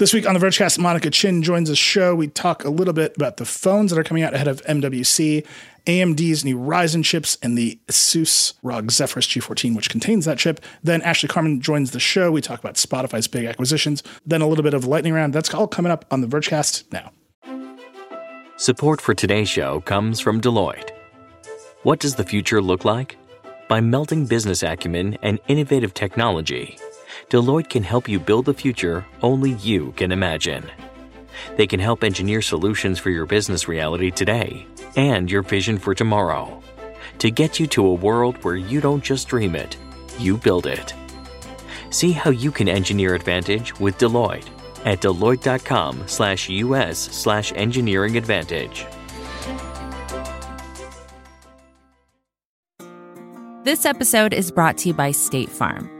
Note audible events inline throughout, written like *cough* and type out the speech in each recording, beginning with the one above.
This week on the Vergecast, Monica Chin joins the show. We talk a little bit about the phones that are coming out ahead of MWC, AMD's new Ryzen chips, and the Asus ROG Zephyrus G14, which contains that chip. Then Ashley Carman joins the show. We talk about Spotify's big acquisitions. Then a little bit of lightning round. That's all coming up on the Vergecast now. Support for today's show comes from Deloitte. What does the future look like? By melting business acumen and innovative technology, Deloitte can help you build the future only you can imagine. They can help engineer solutions for your business reality today and your vision for tomorrow to get you to a world where you don't just dream it, you build it. See how you can engineer advantage with Deloitte at deloitte.com slash us slash engineering advantage. This episode is brought to you by State Farm.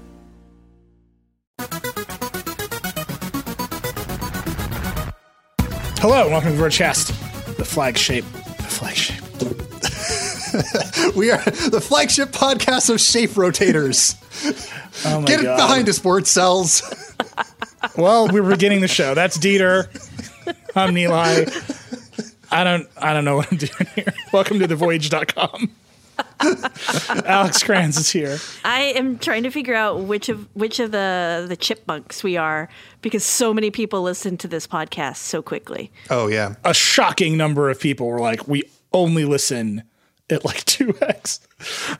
Hello, and welcome to Vergecast, the flagship, the flagship. *laughs* we are the flagship podcast of shape rotators. *laughs* Oh my Get God. behind us, wordcels. *laughs* Well, we're beginning the show. That's Dieter. I'm Nilay. I don't I don't know what I'm doing here. Welcome to thevoyage.com. *laughs* Alex Cranz is here. I am trying to figure out which of which of the the chipmunks we are because so many people listen to this podcast so quickly. Oh yeah. A shocking number of people were like, we only listen at like 2x.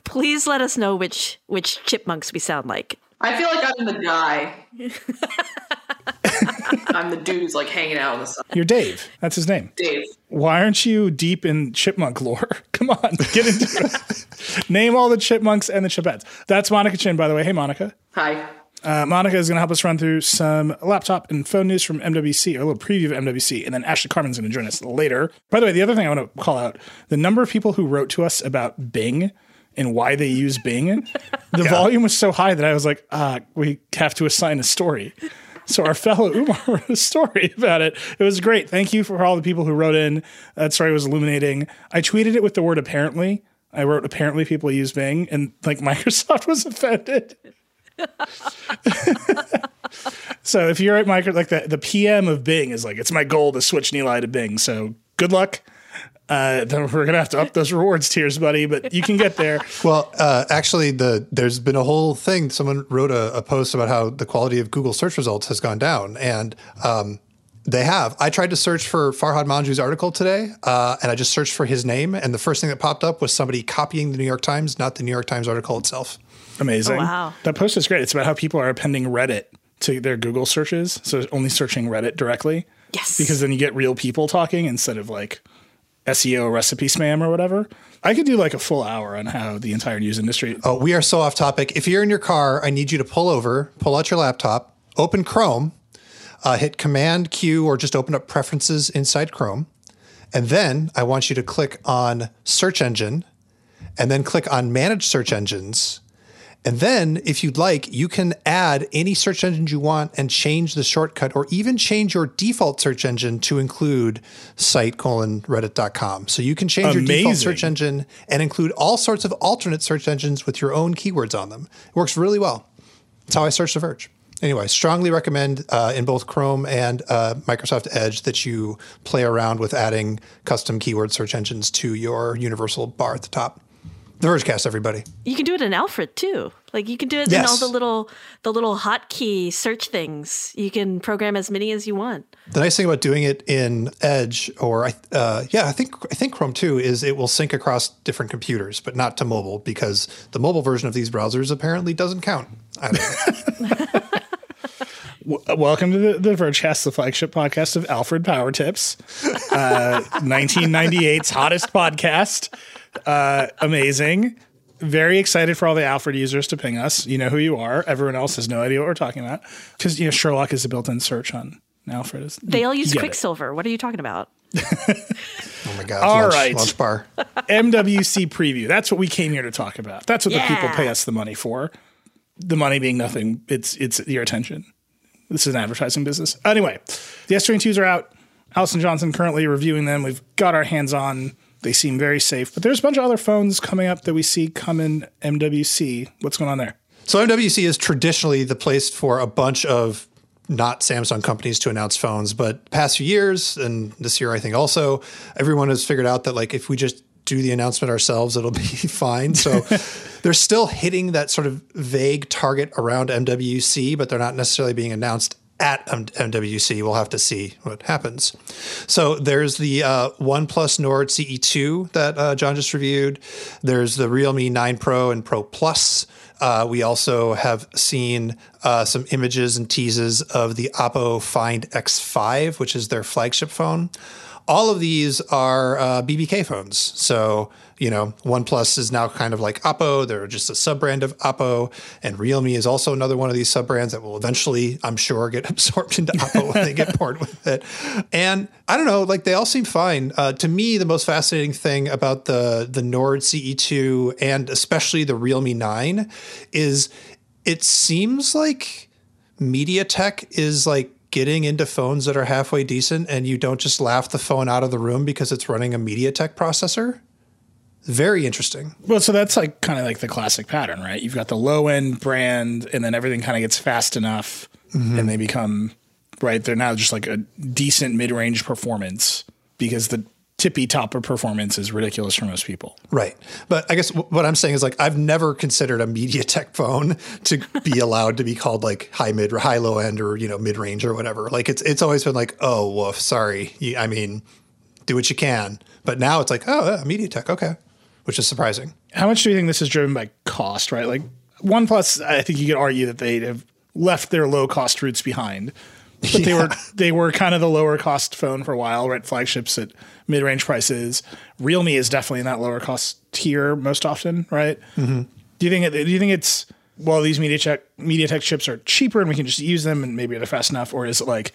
Please let us know which which chipmunks we sound like. I feel like I'm the guy. *laughs* I'm the dude who's like hanging out on the side. You're Dave. That's his name. Dave. Why aren't you deep in chipmunk lore? *laughs* Come on, get into it. Name all the chipmunks and the chipettes. That's Monica Chin, by the way. Hey, Monica. Hi. Uh, Monica is going to help us run through some laptop and phone news from MWC, or a little preview of MWC, and then Ashley Carman's going to join us later. By the way, the other thing I want to call out the number of people who wrote to us about Bing and why they use Bing, *laughs* the volume was so high that I was like, ah, we have to assign a story. So our fellow Umar *laughs* wrote a story about it. It was great. Thank you for all the people who wrote in. That story was illuminating. I tweeted it with the word apparently. I wrote apparently people use Bing, and like *laughs* Microsoft was offended. *laughs* so if you're at Microsoft, like the, the PM of Bing is like, it's my goal to switch Nilay to Bing. So good luck. Uh, then we're gonna have to up those rewards tiers, buddy. But you can get there. *laughs* Well, uh, actually, the there's been a whole thing. Someone wrote a, a post about how the quality of Google search results has gone down, and um, they have. I tried to search for Farhad Manjoo's article today, uh, and I just searched for his name, and the first thing that popped up was somebody copying the New York Times, not the New York Times article itself. Amazing. Oh, wow. That post is great. It's about how people are appending Reddit to their Google searches. So only searching Reddit directly. Yes. Because then you get real people talking instead of like SEO recipe spam or whatever. I could do like a full hour on how the entire news industry. Oh, we are so off topic. If you're in your car, I need you to pull over, pull out your laptop, open Chrome, uh, hit Command Q, or just open up Preferences inside Chrome. And then I want you to click on Search Engine and then click on Manage Search Engines. And then, if you'd like, you can add any search engine you want and change the shortcut or even change your default search engine to include site colon reddit.com. So you can change your default search engine and include all sorts of alternate search engines with your own keywords on them. It works really well. That's how I search The Verge. Anyway, strongly recommend uh, in both Chrome and uh, Microsoft Edge that you play around with adding custom keyword search engines to your universal bar at the top. The Vergecast, everybody. You can do it in Alfred too. Like you can do it in all the little the little hotkey search things. You can program as many as you want. The nice thing about doing it in Edge, or I- uh, yeah, I think I think Chrome too, is it will sync across different computers, but not to mobile because the mobile version of these browsers apparently doesn't count. I don't know. *laughs* *laughs* Welcome to the, the Vergecast, the flagship podcast of Alfred Power Tips, uh, 1998's hottest podcast. Uh, amazing. Very excited for all the Alfred users to ping us. You know who you are. Everyone else has no idea what we're talking about because you know Sherlock is a built-in search on Alfred is. They all use get it. Quicksilver. What are you talking about? *laughs* Oh my god! All lunch, right. LaunchBar. *laughs* MWC preview. That's what we came here to talk about. That's what the people pay us the money for. The money being nothing. It's it's your attention. This is an advertising business. Anyway, the S22s are out. Allison Johnson currently reviewing them. We've got our hands on. They seem very safe. But there's a bunch of other phones coming up that we see come in MWC. What's going on there? So MWC is traditionally the place for a bunch of not Samsung companies to announce phones, but past few years and this year I think also everyone has figured out that like if we just do the announcement ourselves it'll be *laughs* fine. So *laughs* they're still hitting that sort of vague target around MWC, but they're not necessarily being announced at MWC. We'll have to see what happens. So there's the uh, OnePlus Nord CE2 that uh, John just reviewed. There's the Realme 9 Pro and Pro Plus. Uh, we also have seen uh, some images and teases of the Oppo Find X5, which is their flagship phone. All of these are uh, BBK phones. So, you know, OnePlus is now kind of like Oppo. They're just a sub brand of Oppo. And Realme is also another one of these sub brands that will eventually, I'm sure, get *laughs* absorbed into Oppo when they get bored with it. And I don't know, like they all seem fine. Uh, to me, the most fascinating thing about the, the Nord CE2 and especially the Realme 9 is it seems like MediaTek is like getting into phones that are halfway decent and you don't just laugh the phone out of the room because it's running a MediaTek processor. Very interesting. Well, so that's like kind of like the classic pattern, right? You've got the low end brand, and then everything kind of gets fast enough, mm-hmm. and they become right. They're now just like a decent mid range performance because the tippy top of performance is ridiculous for most people. Right. But I guess w- what I'm saying is like I've never considered a MediaTek phone *laughs* to be allowed to be called like high mid or high low end or you know mid range or whatever. Like it's it's always been like oh woof sorry I mean do what you can. But now it's like oh yeah, MediaTek okay, which is surprising. How much do you think this is driven by cost? Right, like OnePlus. I think you could argue that they have left their low cost roots behind. But they *laughs* were they were kind of the lower cost phone for a while, right? Flagships at mid range prices. Realme is definitely in that lower cost tier most often, right? Mm-hmm. Do you think it, do you think it's well these MediaTek MediaTek chips are cheaper and we can just use them and maybe they're fast enough, or is it like,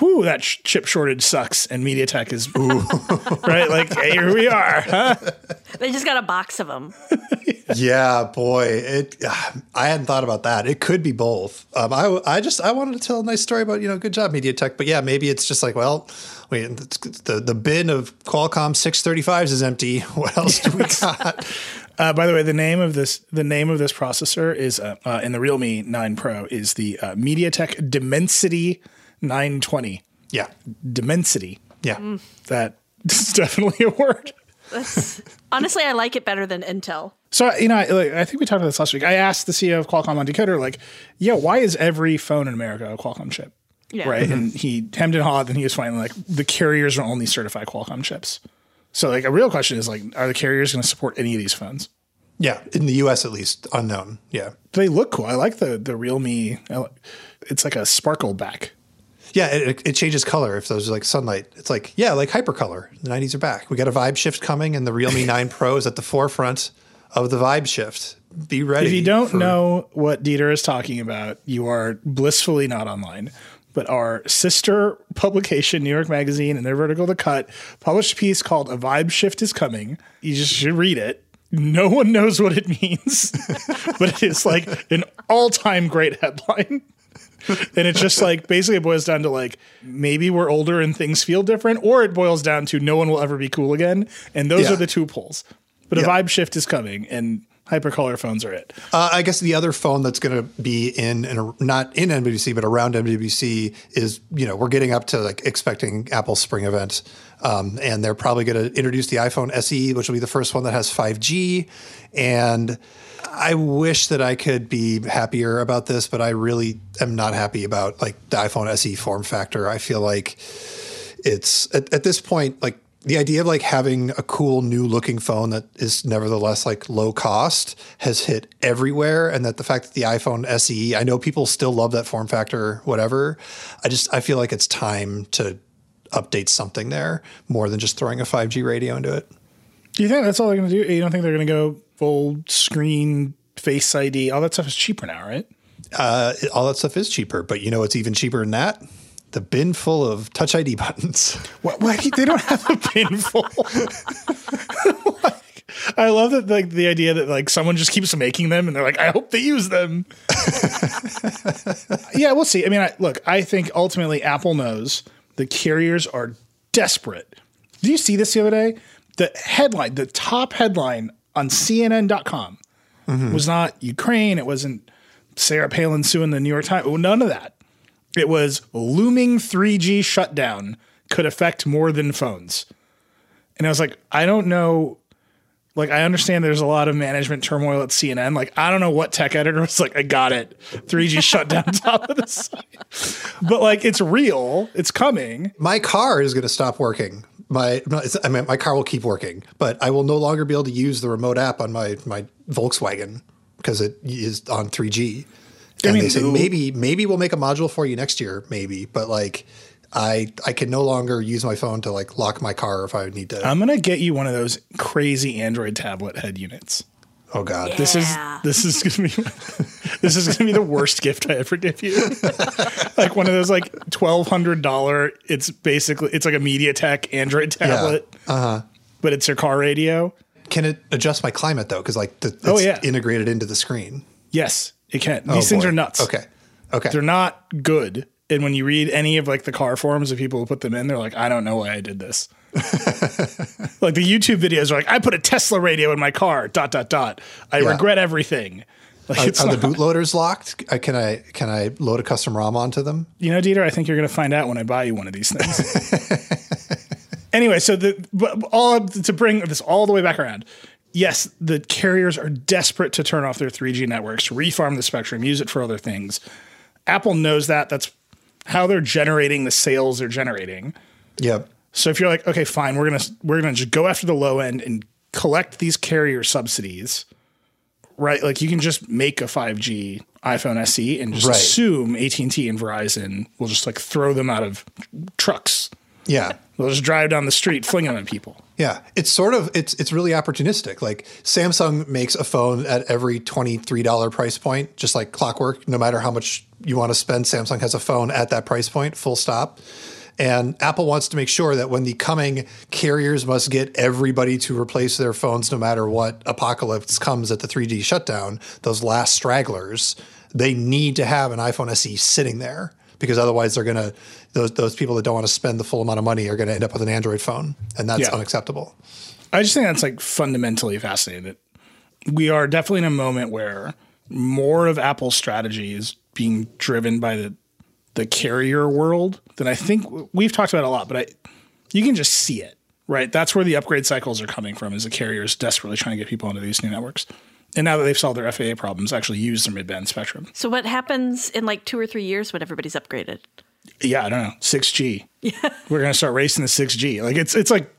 whoo, that sh- chip shortage sucks and MediaTek is ooh, *laughs* right? Like hey, here we are. Huh? They just got a box of them. *laughs* yeah, boy, it. I hadn't thought about that. It could be both. Um, I, I just I wanted to tell a nice story about you know good job MediaTek, but yeah, maybe it's just like well, wait, the the bin of Qualcomm 635s is empty. *laughs* What else do we got? Uh, by the way, the name of this the name of this processor is uh, uh, in the Realme 9 Pro is the uh, MediaTek Dimensity 920. yeah, Dimensity. yeah. Mm. That *laughs* is definitely a word. Honestly, I like it better than Intel. So you know, I, like, I think we talked about this last week. I asked the CEO of Qualcomm on Decoder, like, "Yeah, why is every phone in America a Qualcomm chip?" Yeah. Right, mm-hmm. and he hemmed and hawed, and he was finally like, "The carriers will only certify Qualcomm chips." So, like, a real question is like, are the carriers going to support any of these phones? Yeah, in the U.S. at least, unknown. Yeah, They look cool. I like the the Realme. I It's like a sparkle back. Yeah. It, it changes color if there's like sunlight. It's like yeah, like hypercolor. The '90s are back. We got a vibe shift coming, and the Realme *laughs* 9 Pro is at the forefront of the vibe shift. Be ready. If you don't for- know what Dieter is talking about, you are blissfully not online. But our sister publication, New York Magazine, and their vertical The Cut, published a piece called A Vibe Shift is Coming. You just should read it. No one knows what it *laughs* means, *laughs* but it is like an all time great headline. *laughs* and it's just like basically it boils down to like maybe we're older and things feel different, or it boils down to no one will ever be cool again. And those Yeah. are the two poles. But a vibe shift is coming, and hypercolor phones are it. Uh, I guess the other phone that's going to be in, in not in MWC but around MWC is you know we're getting up to like expecting Apple Spring event, um, and they're probably going to introduce the iPhone SE, which will be the first one that has 5G, and I wish that I could be happier about this, but I really am not happy about like the iPhone SE form factor. I feel like it's at, at this point like the idea of like having a cool new looking phone that is nevertheless like low cost has hit everywhere. And that the fact that the iphone se i know people still love that form factor whatever. I just i feel like it's time to update something there more than just throwing a 5g radio into it Do you think that's all they're going to do? You don't think they're going to go full screen face ID? All that stuff is cheaper now, right? uh, all that stuff is cheaper but you know what's even cheaper than that the bin full of Touch ID buttons. *laughs* What, what? They don't have a bin full. *laughs* Like, I love that like the idea that like someone just keeps making them and they're like, I hope they use them. *laughs* yeah, we'll see. I mean, I, look, I think ultimately Apple knows the carriers are desperate. Did you see this the other day? The headline, the top headline on CNN.com mm-hmm. was not Ukraine. It wasn't Sarah Palin suing the New York Times. Well, none of that. It was looming 3G shutdown could affect more than phones. And I was like, I don't know. Like, I understand there's a lot of management turmoil at CNN. Like, I don't know what tech editor was like, I got it. 3G *laughs* shut down top of the site. But like, it's real, it's coming. My car is going to stop working. My, it's- I mean, my car will keep working, but I will no longer be able to use the remote app on my my Volkswagen because it is on 3G. And mean, they say maybe maybe we'll make a module for you next year, maybe, but like. I, I can no longer use my phone to like lock my car if I need to. I'm going to get you one of those crazy Android tablet head units. Oh God. This is *laughs* this is gonna be this is gonna be the worst gift I ever give you. *laughs* like one of those like twelve hundred dollar. It's basically it's like a MediaTek Android tablet. Uh-huh. But it's your car radio. Can it adjust my climate though? Because like the, it's Oh, yeah. integrated into the screen. Yes, it can. Oh, These things boy. are nuts. Okay. Okay. They're not good. And when you read any of like the car forums of people who put them in, they're like, I don't know why I did this. *laughs* like the YouTube videos are like, I put a Tesla radio in my car. Dot dot dot. I Yeah. regret everything. *laughs* Like Are, it's are the bootloaders locked? Uh, Can I can I load a custom ROM onto them? You know, Dieter, I think you're going to find out when I buy you one of these things. *laughs* anyway, so the but all to bring this all the way back around. Yes, the carriers are desperate to turn off their 3G networks, refarm the spectrum, use it for other things. Apple knows that. That's how they're generating the sales they're generating. Yep. So if you're like, okay, fine, we're gonna we're gonna just go after the low end and collect these carrier subsidies, right? Like you can just make a 5G iPhone SE and just Right. assume AT and T and Verizon will just like throw them out of trucks. Yeah. They'll just drive down the street flinging them at people. Yeah, it's sort of it's it's really opportunistic. Like Samsung makes a phone at every twenty three dollar price point, just like clockwork. No matter how much you want to spend, Samsung has a phone at that price point, full stop. And Apple wants to make sure that when the coming carriers must get everybody to replace their phones, no matter what apocalypse comes at the 3G shutdown, those last stragglers, they need to have an iPhone SE sitting there because otherwise they're gonna those those people that don't want to spend the full amount of money are gonna end up with an Android phone, and that's Yeah. unacceptable. I just think that's like fundamentally fascinating. That we are definitely in a moment where more of Apple's strategy is being driven by the the carrier world than I think we've talked about a lot, but I you can just see it, right? That's where the upgrade cycles are coming from is the carriers desperately trying to get people onto these new networks. And now that they've solved their FAA problems, actually use their mid-band spectrum. So what happens in like two or three years when everybody's upgraded? Yeah, I don't know. 6G. Yeah. *laughs* We're going to start racing the 6G. Like it's it's like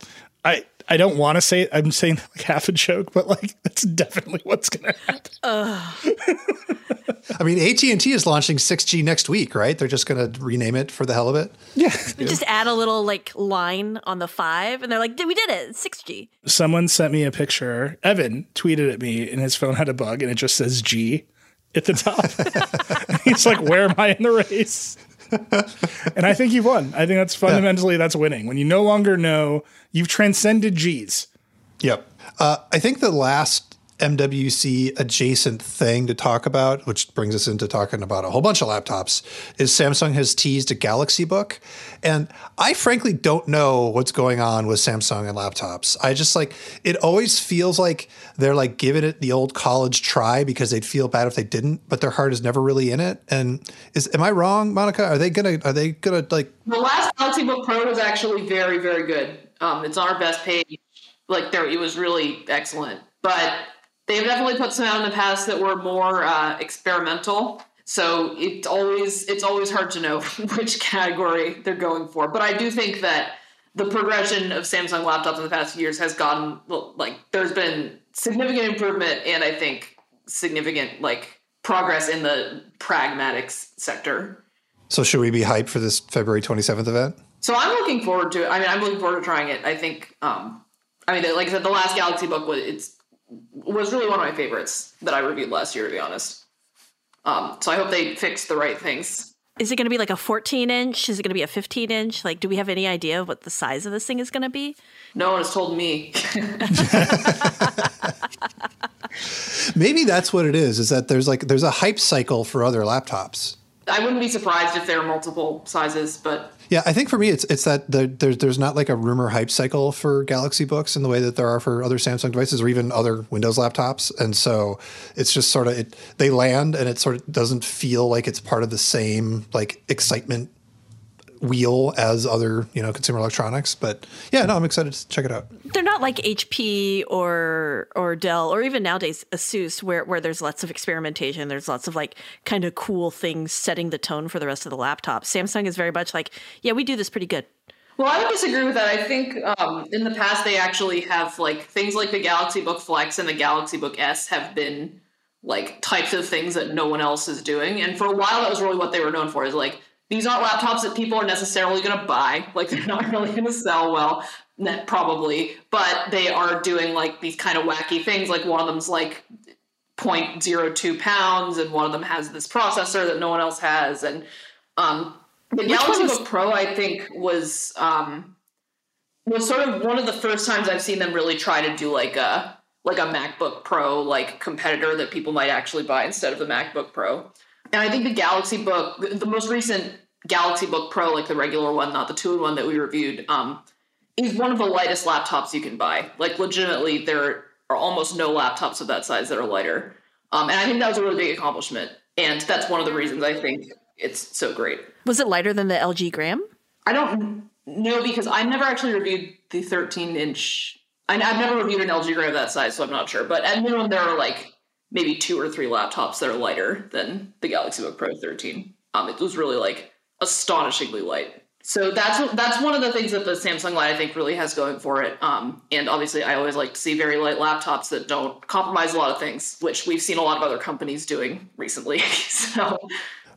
I I don't want to say it. I'm saying like half a joke, but like that's definitely what's going to happen. *laughs* I mean, AT and T is launching 6G next week, right? They're just going to rename it for the hell of it. Yeah. We just add a little like line on the five, and they're like, "We did it, it's 6G." Someone sent me a picture. Evan tweeted at me, and his phone had a bug, and it just says G at the top. *laughs* He's like, "Where am I in the race?" *laughs* and I think you've won. I think that's fundamentally that's winning when you no longer know you've transcended G's. Yep. Uh, I think the last MWC adjacent thing to talk about, which brings us into talking about a whole bunch of laptops, is Samsung has teased a Galaxy Book. And I frankly don't know what's going on with Samsung and laptops. I just like, it always feels like they're like giving it the old college try because they'd feel bad if they didn't, but their heart is never really in it. And is, am I wrong, Monica? Are they gonna, are they gonna like, The last Galaxy Book Pro was actually very, very good. Um, it's on our best page. Like there, it was really excellent. But they've definitely put some out in the past that were more uh, experimental. So it's always it's always hard to know *laughs* which category they're going for. But I do think that the progression of Samsung laptops in the past years has gotten like there's been significant improvement and I think significant like progress in the pragmatics sector. so should we be hyped for this February 27th event? So I'm looking forward to it. I mean, I'm looking forward to trying it. I think, um, I mean, like I said, the last Galaxy book was it's was really one of my favorites that I reviewed last year, to be honest. Um, so I hope they fix the right things. Is it going to be like a 14 inch? Is it going to be a 15 inch? Like, do we have any idea of what the size of this thing is going to be? No one has told me. *laughs* *laughs* Maybe that's what it is. Is that there's like there's a hype cycle for other laptops. I wouldn't be surprised if there are multiple sizes, but Yeah, I think for me it's it's that the, there's there's not like a rumor hype cycle for Galaxy books in the way that there are for other Samsung devices or even other Windows laptops, and so it's just sort of it they land and it sort of doesn't feel like it's part of the same like excitement wheel as other you know consumer electronics. But yeah, no, I'm excited to check it out. They're not like HP or or Dell or even nowadays Asus, where where there's lots of experimentation. There's lots of like kind of cool things setting the tone for the rest of the laptop. Samsung is very much like, yeah, we do this pretty good. Well, I would disagree with that. I think um, in the past they actually have like things like the Galaxy Book Flex and the Galaxy Book S have been like types of things that no one else is doing. And for a while, that was really what they were known for. Is like these aren't laptops that people are necessarily going to buy. Like they're not really going to sell well, probably, but they are doing like these kind of wacky things. Like one of them's like 0.02 pounds, and one of them has this processor that no one else has, and um, the Galaxy was- Book Pro, I think, was um, was sort of one of the first times I've seen them really try to do like a like a MacBook Pro like competitor that people might actually buy instead of the MacBook Pro. And I think the Galaxy Book, the most recent Galaxy Book Pro, like the regular one, not the two-in-one that we reviewed, um, is one of the lightest laptops you can buy. Like legitimately, there are almost no laptops of that size that are lighter. Um, and I think that was a really big accomplishment. And that's one of the reasons I think it's so great. Was it lighter than the LG Gram? I don't know because I never actually reviewed the 13 inch. I've never reviewed an LG Gram of that size, so I'm not sure. But at minimum, there are like maybe two or three laptops that are lighter than the Galaxy Book Pro 13. Um, it was really like astonishingly light. So that's that's one of the things that the Samsung Light I think really has going for it. Um, and obviously, I always like to see very light laptops that don't compromise a lot of things, which we've seen a lot of other companies doing recently. *laughs* so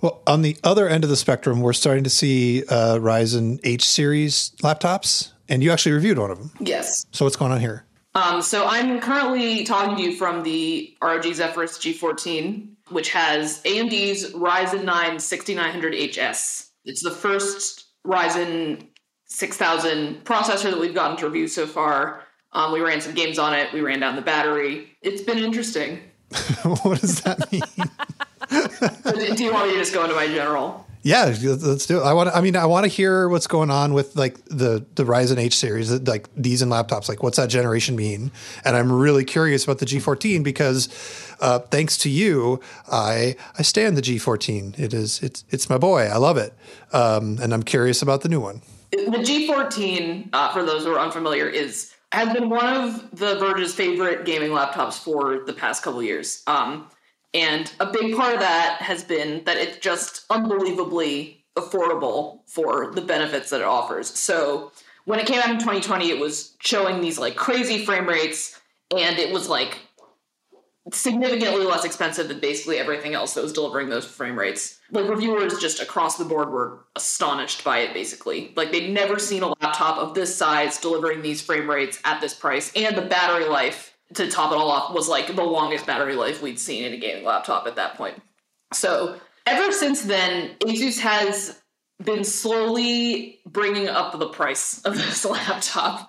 Well, on the other end of the spectrum, we're starting to see uh, Ryzen H series laptops, and you actually reviewed one of them. yes, So what's going on here? Um, so I'm currently talking to you from the ROG Zephyrus G14, which has AMD's Ryzen 9 6900HS. It's the first Ryzen 6000 processor that we've gotten to review so far. Um, we ran some games on it. We ran down the battery. It's been interesting. *laughs* what does that mean? *laughs* Do you want me to just go into my general? yeah, let's do it. I want. I mean, I want to hear what's going on with like the the Ryzen H series, like these in laptops. Like, what's that generation mean? And I'm really curious about the G14 because, uh, thanks to you, I I stand the G14. It is it's it's my boy. I love it, um, and I'm curious about the new one. the G14, uh, for those who are unfamiliar, is has been one of the Verge's favorite gaming laptops for the past couple years. Um, and a big part of that has been that it's just unbelievably affordable for the benefits that it offers. So when it came out in 2020, it was showing these like crazy frame rates, and it was like significantly less expensive than basically everything else that was delivering those frame rates. Like reviewers just across the board were astonished by it basically. Like they'd never seen a laptop of this size delivering these frame rates at this price and the battery life to top it all off was like the longest battery life we'd seen in a gaming laptop at that point. So, ever since then, Asus has been slowly bringing up the price of this *laughs* laptop.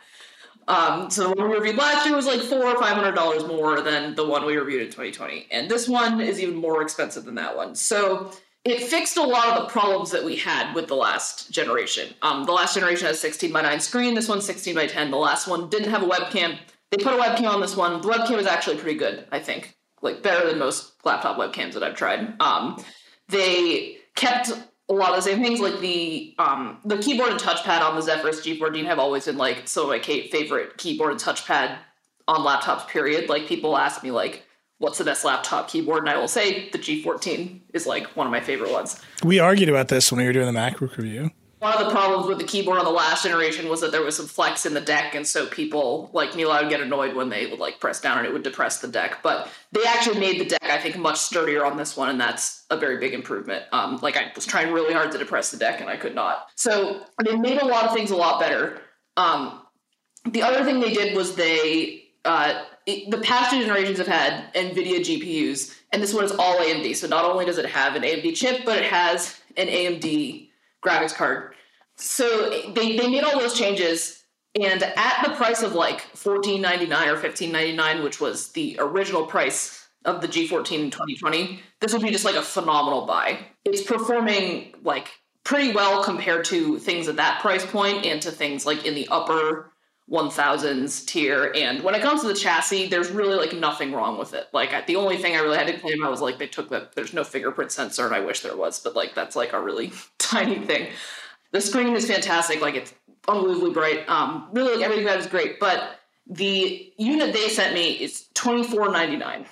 Um, so the one we reviewed last year was like four or five hundred dollars more than the one we reviewed in 2020, and this one is even more expensive than that one. So it fixed a lot of the problems that we had with the last generation. Um, the last generation has 16 by 9 screen. This one's 16 by 10. The last one didn't have a webcam. They put a webcam on this one. The webcam is actually pretty good, I think, like better than most laptop webcams that I've tried. Um, they kept a lot of the same things, like the um, the keyboard and touchpad on the Zephyrus G14 have always been like some of my favorite keyboard and touchpad on laptops. Period. Like people ask me like, "What's the best laptop keyboard?" and I will say the G14 is like one of my favorite ones. We argued about this when we were doing the MacBook review. One of the problems with the keyboard on the last generation was that there was some flex in the deck, and so people like me would get annoyed when they would like press down and it would depress the deck. But they actually made the deck, I think, much sturdier on this one, and that's a very big improvement. Um, like I was trying really hard to depress the deck, and I could not. So they made a lot of things a lot better. Um, the other thing they did was they uh, it, the past two generations have had NVIDIA GPUs, and this one is all AMD. So not only does it have an AMD chip, but it has an AMD graphics card. So they, they made all those changes, and at the price of like fourteen ninety nine or fifteen ninety nine, which was the original price of the G14 in 2020, this would be just like a phenomenal buy. It's performing like pretty well compared to things at that price point and to things like in the upper 1000s tier. And when it comes to the chassis, there's really like nothing wrong with it. Like the only thing I really had to complain about was like they took that there's no fingerprint sensor, and I wish there was, but like that's like a really tiny thing. The screen is fantastic, like it's unbelievably bright. Um, really, like everything about it is great, but the unit they sent me is twenty four ninety nine,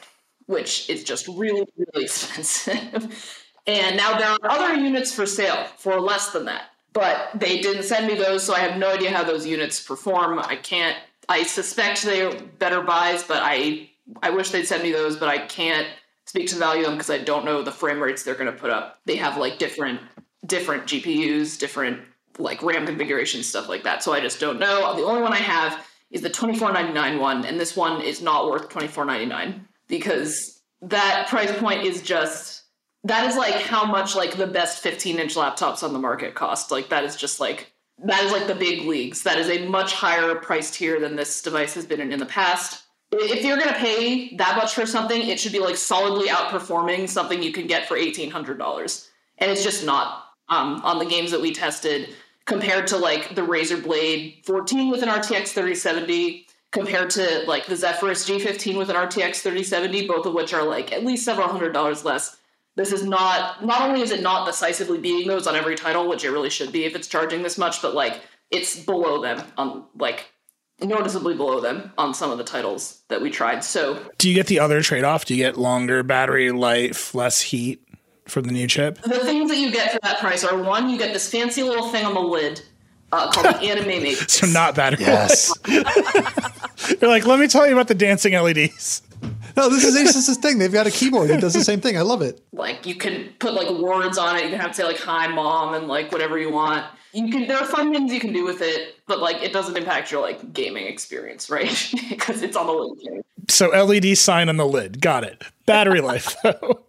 which is just really really *laughs* expensive. and now there are other units for sale for less than that but they didn't send me those, so I have no idea how those units perform. I can't. I suspect they're better buys, but I I wish they'd send me those, but I can't speak to the value of them because I don't know the frame rates they're going to put up. They have like different different GPUs, different like RAM configurations, stuff like that. So I just don't know. The only one I have is the twenty four ninety nine one, and this one is not worth twenty four ninety nine because that price point is just that is like how much like the best 15 inch laptops on the market cost. Like that is just like that is like the big leagues. That is a much higher price tier than this device has been in in the past. If you're going to pay that much for something, it should be like solidly outperforming something you can get for $1,800. And it's just not um, on the games that we tested compared to like the Razer Blade 14 with an RTX 3070 compared to like the Zephyrus G15 with an RTX 3070, both of which are like at least several hundred dollars less this is not not only is it not decisively beating those on every title, which it really should be if it's charging this much, but like it's below them on like noticeably below them on some of the titles that we tried. So do you get the other trade off? Do you get longer battery life, less heat for the new chip? The things that you get for that price are one, you get this fancy little thing on the lid uh, called the Anime *laughs* Matrix. so not battery Yes. *laughs* You're like, let me tell you about the dancing LEDs. No, this is Asus's thing. They've got a keyboard that does the same thing. I love it. Like you can put like words on it. You can have to say like "Hi, mom" and like whatever you want. You can. There are fun things you can do with it, but like it doesn't impact your like gaming experience, right? *laughs* because it's on the lid. So LED sign on the lid. Got it. Battery life though.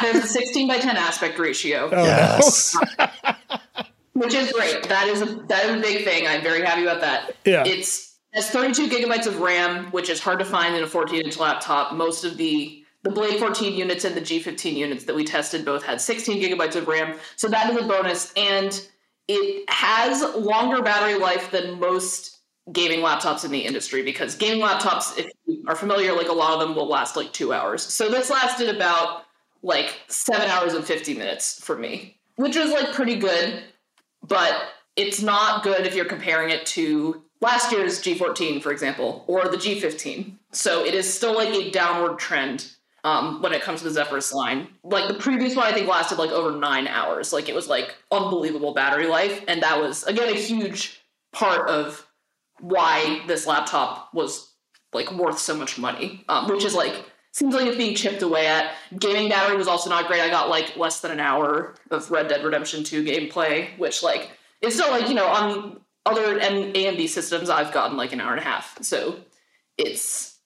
There's a 16 by 10 aspect ratio. Oh, Yes. *laughs* which is great. That is a that is a big thing. I'm very happy about that. Yeah. It's has 32 gigabytes of RAM, which is hard to find in a 14 inch laptop. Most of the the Blade 14 units and the G15 units that we tested both had 16 gigabytes of RAM, so that is a bonus. And it has longer battery life than most gaming laptops in the industry because gaming laptops, if you are familiar, like a lot of them will last like two hours. So this lasted about like seven hours and 50 minutes for me, which was like pretty good, but it's not good if you're comparing it to last year's G14, for example, or the G15. So it is still like a downward trend um, when it comes to the Zephyrus line. Like the previous one, I think lasted like over nine hours. Like it was like unbelievable battery life, and that was again a huge part of why this laptop was like worth so much money, um, which is like seems like it's being chipped away at. Gaming battery was also not great. I got like less than an hour of Red Dead Redemption 2 gameplay, which like it's still like you know on other M- AMD systems I've gotten like an hour and a half. So it's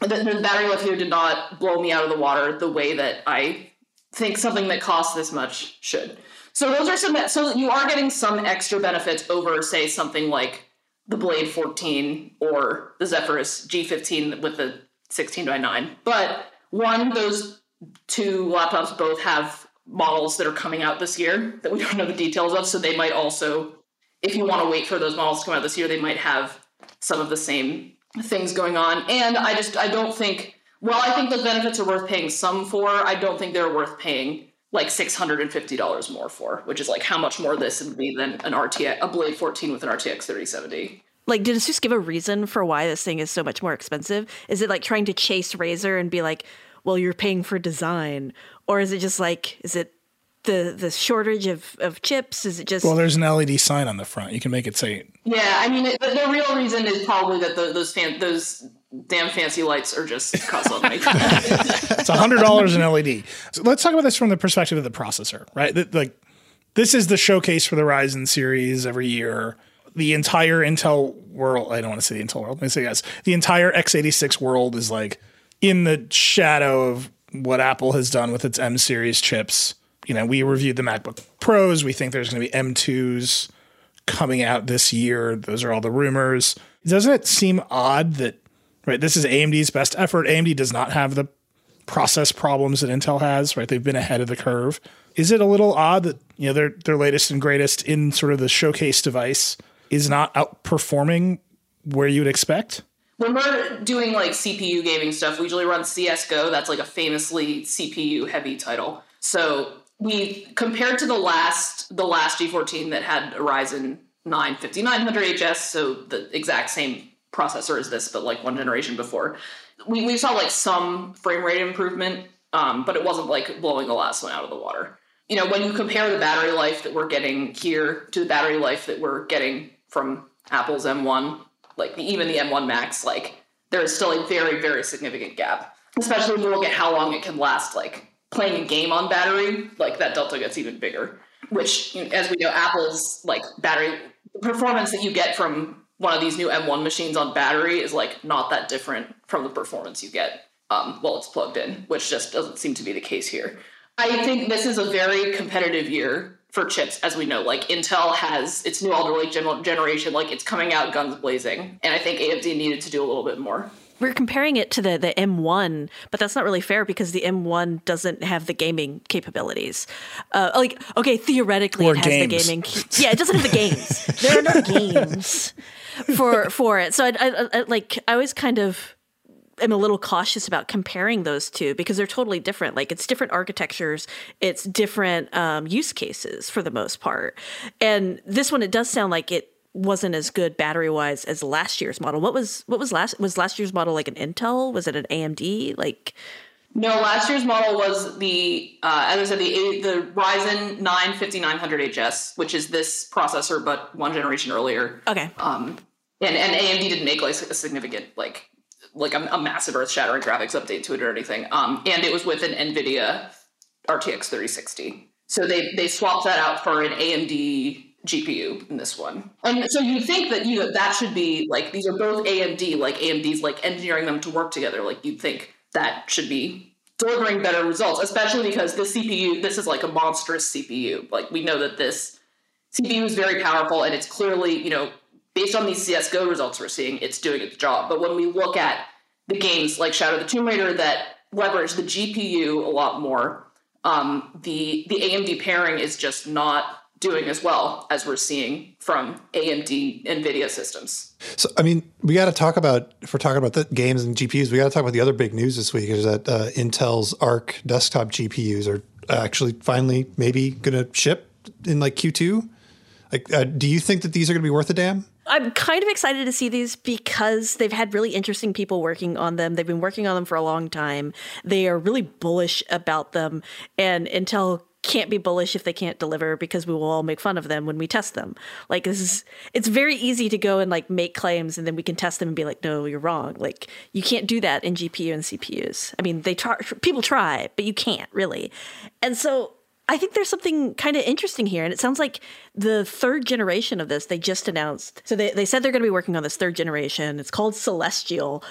the, the battery life here did not blow me out of the water the way that I think something that costs this much should. So those are some. So you are getting some extra benefits over, say, something like the Blade 14 or the Zephyrus G15 with the 16 by 9. But one, those two laptops both have models that are coming out this year that we don't know the details of, so they might also if you want to wait for those models to come out this year, they might have some of the same things going on. And I just I don't think well, I think those benefits are worth paying some for, I don't think they're worth paying like six hundred and fifty dollars more for, which is like how much more this would be than an RTX a Blade 14 with an RTX 3070. Like, did Asus give a reason for why this thing is so much more expensive? Is it like trying to chase Razer and be like, well, you're paying for design? Or is it just like, is it the the shortage of, of chips? Is it just Well, there's an LED sign on the front. You can make it say Yeah, I mean, it, the, the real reason is probably that the, those fan, those damn fancy lights are just cost a lot of money. *laughs* it's hundred dollars an LED. So let's talk about this from the perspective of the processor, right? That, like this is the showcase for the Ryzen series every year. The entire Intel world, I don't want to say the Intel world, let me say yes. The entire x86 world is like in the shadow of what Apple has done with its M series chips. You know, we reviewed the MacBook Pros. We think there's going to be M2s coming out this year. Those are all the rumors. Doesn't it seem odd that right? This is AMD's best effort. AMD does not have the process problems that Intel has. Right? They've been ahead of the curve. Is it a little odd that you know their their latest and greatest in sort of the showcase device is not outperforming where you would expect? when we're doing like CPU gaming stuff, we usually run CS:GO. That's like a famously CPU heavy title. So we compared to the last the last G14 that had a Ryzen 9 5900HS, so the exact same processor as this, but like one generation before. We, we saw like some frame rate improvement, um, but it wasn't like blowing the last one out of the water. You know, when you compare the battery life that we're getting here to the battery life that we're getting from Apple's M1, like the, even the M1 Max, like there is still a very, very significant gap. Especially when you look at how long it can last, like playing a game on battery, like that delta gets even bigger. Which, as we know, Apple's like battery performance that you get from one of these new M1 machines on battery is like not that different from the performance you get um, while it's plugged in, which just doesn't seem to be the case here. I think this is a very competitive year for chips, as we know. Like Intel has its new Alder Lake generation, like it's coming out guns blazing, and I think AMD needed to do a little bit more we're comparing it to the the M1, but that's not really fair because the M1 doesn't have the gaming capabilities. Uh, like, okay, theoretically, or it has games. the gaming. Yeah, it doesn't have the games. there are no *laughs* games for for it. So I, I, I like I always kind of am a little cautious about comparing those two because they're totally different. Like it's different architectures, it's different um, use cases for the most part. And this one, it does sound like it wasn't as good battery wise as last year's model. What was what was last was last year's model like an Intel? Was it an AMD? Like no, last year's model was the uh, as I said the the Ryzen 9 5900HS, which is this processor but one generation earlier. Okay. Um, and and AMD didn't make like a significant like like a, a massive earth shattering graphics update to it or anything. Um, and it was with an NVIDIA RTX 3060. So they they swapped that out for an AMD GPU in this one. And so you think that you know that should be like these are both AMD, like AMD's like engineering them to work together. Like you'd think that should be delivering better results, especially because this CPU, this is like a monstrous CPU. Like we know that this CPU is very powerful and it's clearly, you know, based on these CSGO results we're seeing, it's doing its job. But when we look at the games like Shadow of the Tomb Raider that leverage the GPU a lot more, um, the the AMD pairing is just not doing as well as we're seeing from AMD NVIDIA systems. So, I mean, we got to talk about, if we're talking about the games and GPUs, we got to talk about the other big news this week is that uh, Intel's Arc desktop GPUs are actually finally maybe going to ship in like Q2. Like, uh, do you think that these are going to be worth a damn? I'm kind of excited to see these because they've had really interesting people working on them. They've been working on them for a long time. They are really bullish about them, and Intel can't be bullish if they can't deliver because we will all make fun of them when we test them. Like this is it's very easy to go and like make claims and then we can test them and be like, no, you're wrong. Like you can't do that in GPU and CPUs. I mean, they try people try, but you can't really. And so I think there's something kind of interesting here. And it sounds like the third generation of this they just announced. So they, they said they're going to be working on this third generation. It's called Celestial,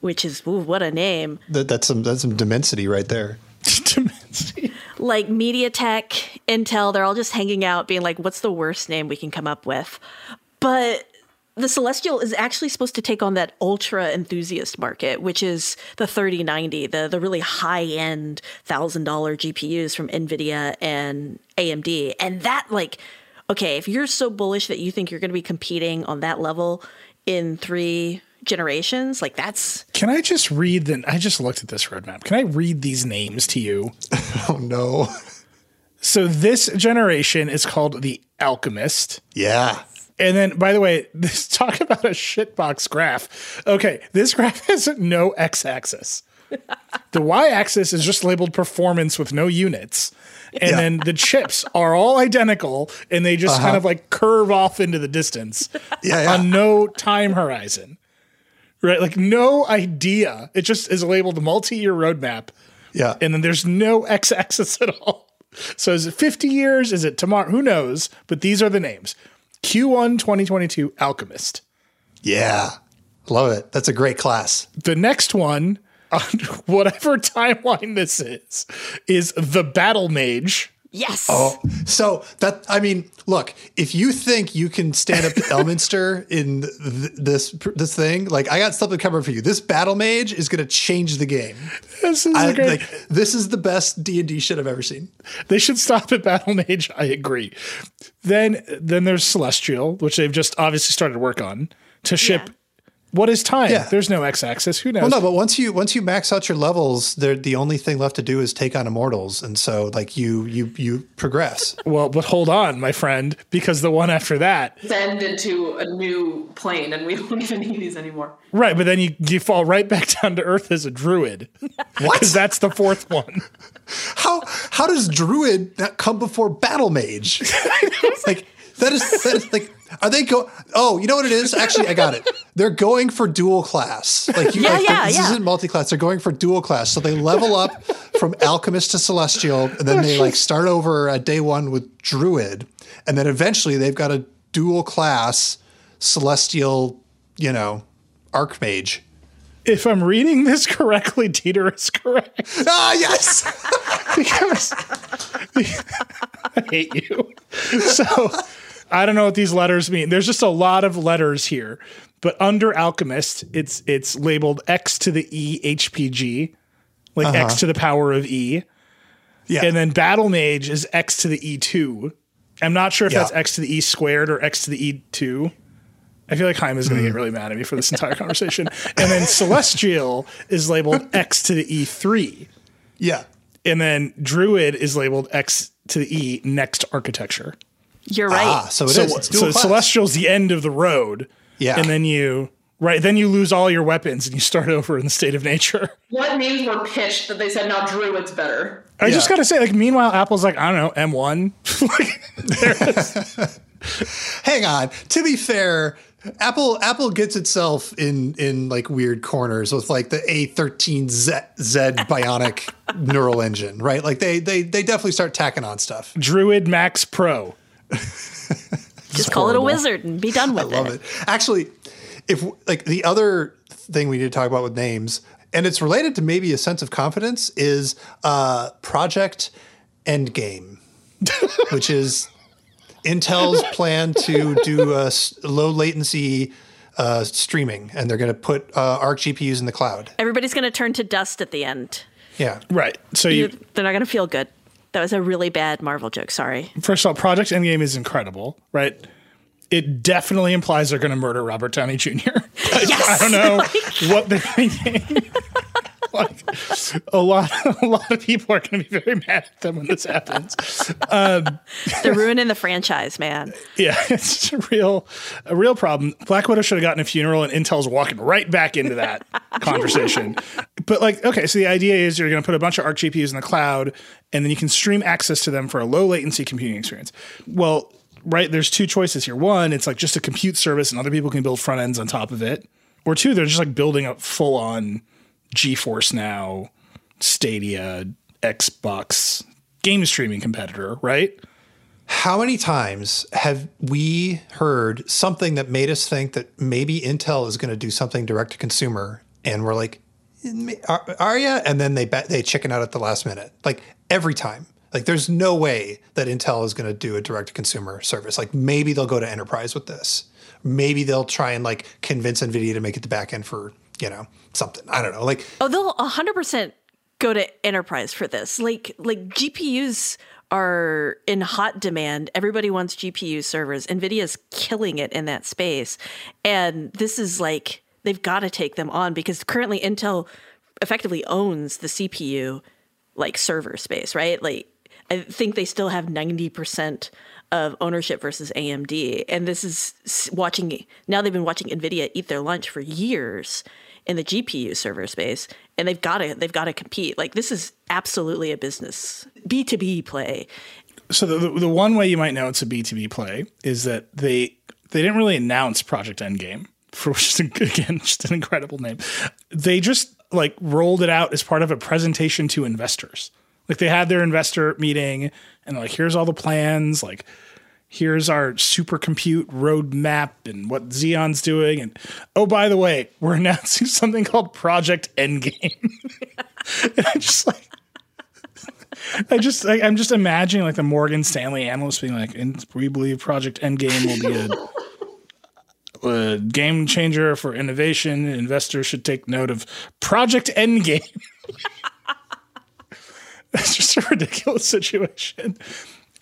which is ooh, what a name. That, that's some that's some dimensity right there. *laughs* Dimensity. like MediaTek, Intel, they're all just hanging out, being like, what's the worst name we can come up with? But the Celestial is actually supposed to take on that ultra enthusiast market, which is the 3090, the, the really high end $1,000 GPUs from NVIDIA and AMD. And that, like, okay, if you're so bullish that you think you're going to be competing on that level in three generations. Like that's. Can I just read the? I just looked at this roadmap. Can I read these names to you? *laughs* oh no. So this generation is called the Alchemist. Yeah. And then, by the way, *laughs* this talk about a shitbox graph. Okay, this graph *laughs* has no x-axis. the y-axis is just labeled performance with no units. And yeah. then the chips are all identical and they just uh-huh. kind of like curve off into the distance *laughs* yeah, yeah. on no time horizon right? Like no idea. It just is labeled multi-year roadmap. Yeah. And then there's no x-axis at all. So is it 50 years? Is it tomorrow? Who knows? But these are the names. Q1 2022 Alchemist. Yeah. Love it. That's a great class. The next one, on *laughs* whatever timeline this is, is the Battlemage Yes. Oh, so that I mean, look, if you think you can stand up to *laughs* Elminster in th- this this thing, like I got something coming for you. This battle mage is going to change the game. This is I, great. like this is the best D and D shit I've ever seen. They should stop at Battlemage. I agree. Then then there's Celestial, which they've just obviously started work on to ship. Yeah. What is time? Yeah. There's no x-axis. Who knows? Well, no, but once you once you max out your levels, they're the only thing left to do is take on immortals, and so like you you you progress. Well, but hold on, my friend, because the one after that, Send into a new plane, and we don't *laughs* even need these anymore. right? But then you you fall right back *laughs* down to earth as a druid. *laughs* What? Because that's the fourth one. How how does druid not come before Battlemage? like that is that is like are they go? Oh, you know what it is? Actually, I got it. *laughs* They're going for dual class. Like you, Yeah, like, yeah, this yeah. isn't multi class. They're going for dual class. So they level up from alchemist to celestial, and then they like start over at day one with druid, and then eventually they've got a dual class celestial, you know, archmage. If I'm reading this correctly, Dieter is correct. Ah, yes. *laughs* because *laughs* I hate you. So I don't know what these letters mean. There's just a lot of letters here. But under alchemist, it's it's labeled X to the E HPG, like X uh-huh. to the power of E. Yeah. And then Battlemage is X to the E2. I'm not sure if Yeah. that's X to the E squared or X to the E2. I feel like Jaime is going to get hmm. really mad at me for this entire conversation. And then *laughs* celestial is labeled X to the E3 yeah. and then druid is labeled x to the e next architecture You're right. Ah, so it is. so, It's dual so class. celestial's the end of the road Yeah. and then you right then you lose all your weapons and you start *laughs* over in the state of nature What names were pitched that they said now Druid's better? i just gotta say like meanwhile apple's like i don't know m1 *laughs* *laughs* hang on. To be fair, Apple Apple gets itself in in like weird corners with like the A13Z Z bionic neural engine, right? Like they they they definitely start tacking on stuff. druid max pro *laughs* Just call it a wizard and be done *laughs* with it. I Love it. Actually, if like the other thing we need to talk about with names, and it's related to maybe a sense of confidence, is uh, Project Endgame, *laughs* which is Intel's plan to do a s- low latency uh, streaming, and they're going to put uh, Arc GPUs in the cloud. Everybody's going to turn to dust at the end. Yeah. right so you You- They're not going to feel good. That was a really bad Marvel joke. Sorry. first of all project endgame is incredible right it definitely implies they're going to murder robert downey jr *laughs* Yes. I don't know *laughs* what they're thinking. *laughs* *laughs* like a lot, a lot of people are going to be very mad at them when this happens. Um, they're ruining the franchise, man. Yeah, *laughs* it's a real, a real problem. Black Widow should have gotten a funeral, and Intel's walking right back into that *laughs* conversation. But like, okay, so the idea is you're going to put a bunch of Arc GPUs in the cloud, and then you can stream access to them for a low latency computing experience. Well. Right, there's two choices here. One, it's like just a compute service, and other people can build front ends on top of it. Or two, they're just like building a full on GeForce Now, Stadia, Xbox game streaming competitor, right? How many times have we heard something that made us think that maybe Intel is going to do something direct to consumer, and we're like, "Are, you?" And then they bet they chicken out at the last minute, like every time. Like, there's no way that Intel is going to do a direct to consumer service. Like, maybe they'll go to enterprise with this. Maybe they'll try and like convince Nvidia to make it the back end for you know something. I don't know. Like, Oh, they'll 100% go to enterprise for this. Like like GPUs are in hot demand. Everybody wants GPU servers. Nvidia's killing it in that space. And this is like they've got to take them on because currently Intel effectively owns the CPU like server space, right? Like I think they still have 90% of ownership versus AMD. And this is watching, now they've been watching NVIDIA eat their lunch for years in the GPU server space. And they've got to, they've got to compete. Like this is absolutely a business B2B play. so the, the one way you might know it's a B2B play is that they they didn't really announce Project Endgame, for which is *laughs* again just an incredible name. They just like rolled it out as part of a presentation to investors. Like they had their investor meeting and like, here's all the plans, like here's our supercompute roadmap and what Xeon's doing. And oh, by the way, we're *laughs* announcing something called Project Endgame. and *laughs* I just like I just I, I'm just imagining like the Morgan Stanley analyst being like, and we believe Project Endgame will be a, *laughs* a game changer for innovation. Investors should take note of Project Endgame. That's just a ridiculous situation.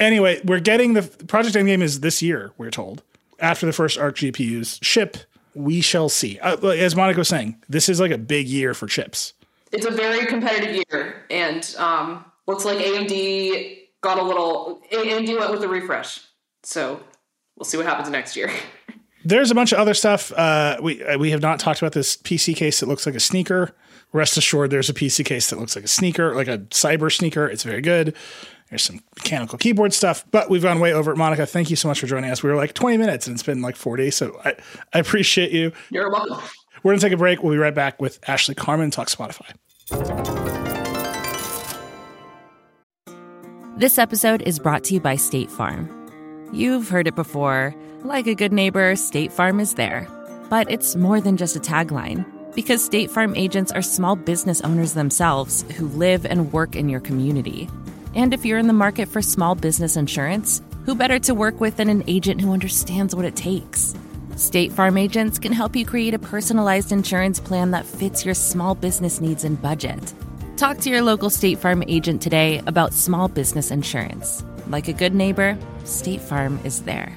Anyway, we're getting the Project Endgame is this year. We're told after the first Arc GPUs ship. We shall see. Uh, as Monica was saying, this is like a big year for chips. It's a very competitive year, and um, looks like AMD got a little. AMD went with the refresh, so we'll see what happens next year. *laughs* There's a bunch of other stuff. Uh, we uh, we have not talked about this PC case that looks like a sneaker. Rest assured, there's a PC case that looks like a sneaker, like a cyber sneaker. It's very good. There's some mechanical keyboard stuff, but we've gone way over it. Monica, thank you so much for joining us. We were like 20 minutes and it's been like 40. So I, I appreciate you. You're welcome. We're going to take a break. We'll be right back with Ashley Carman Talk Spotify. This episode is brought to you by State Farm. You've heard it before. Like a good neighbor, State Farm is there. But it's more than just a tagline, because State Farm agents are small business owners themselves who live and work in your community. And if you're in the market for small business insurance, who better to work with than an agent who understands what it takes? State Farm agents can help you create a personalized insurance plan that fits your small business needs and budget. Talk to your local State Farm agent today about small business insurance. Like a good neighbor, State Farm is there.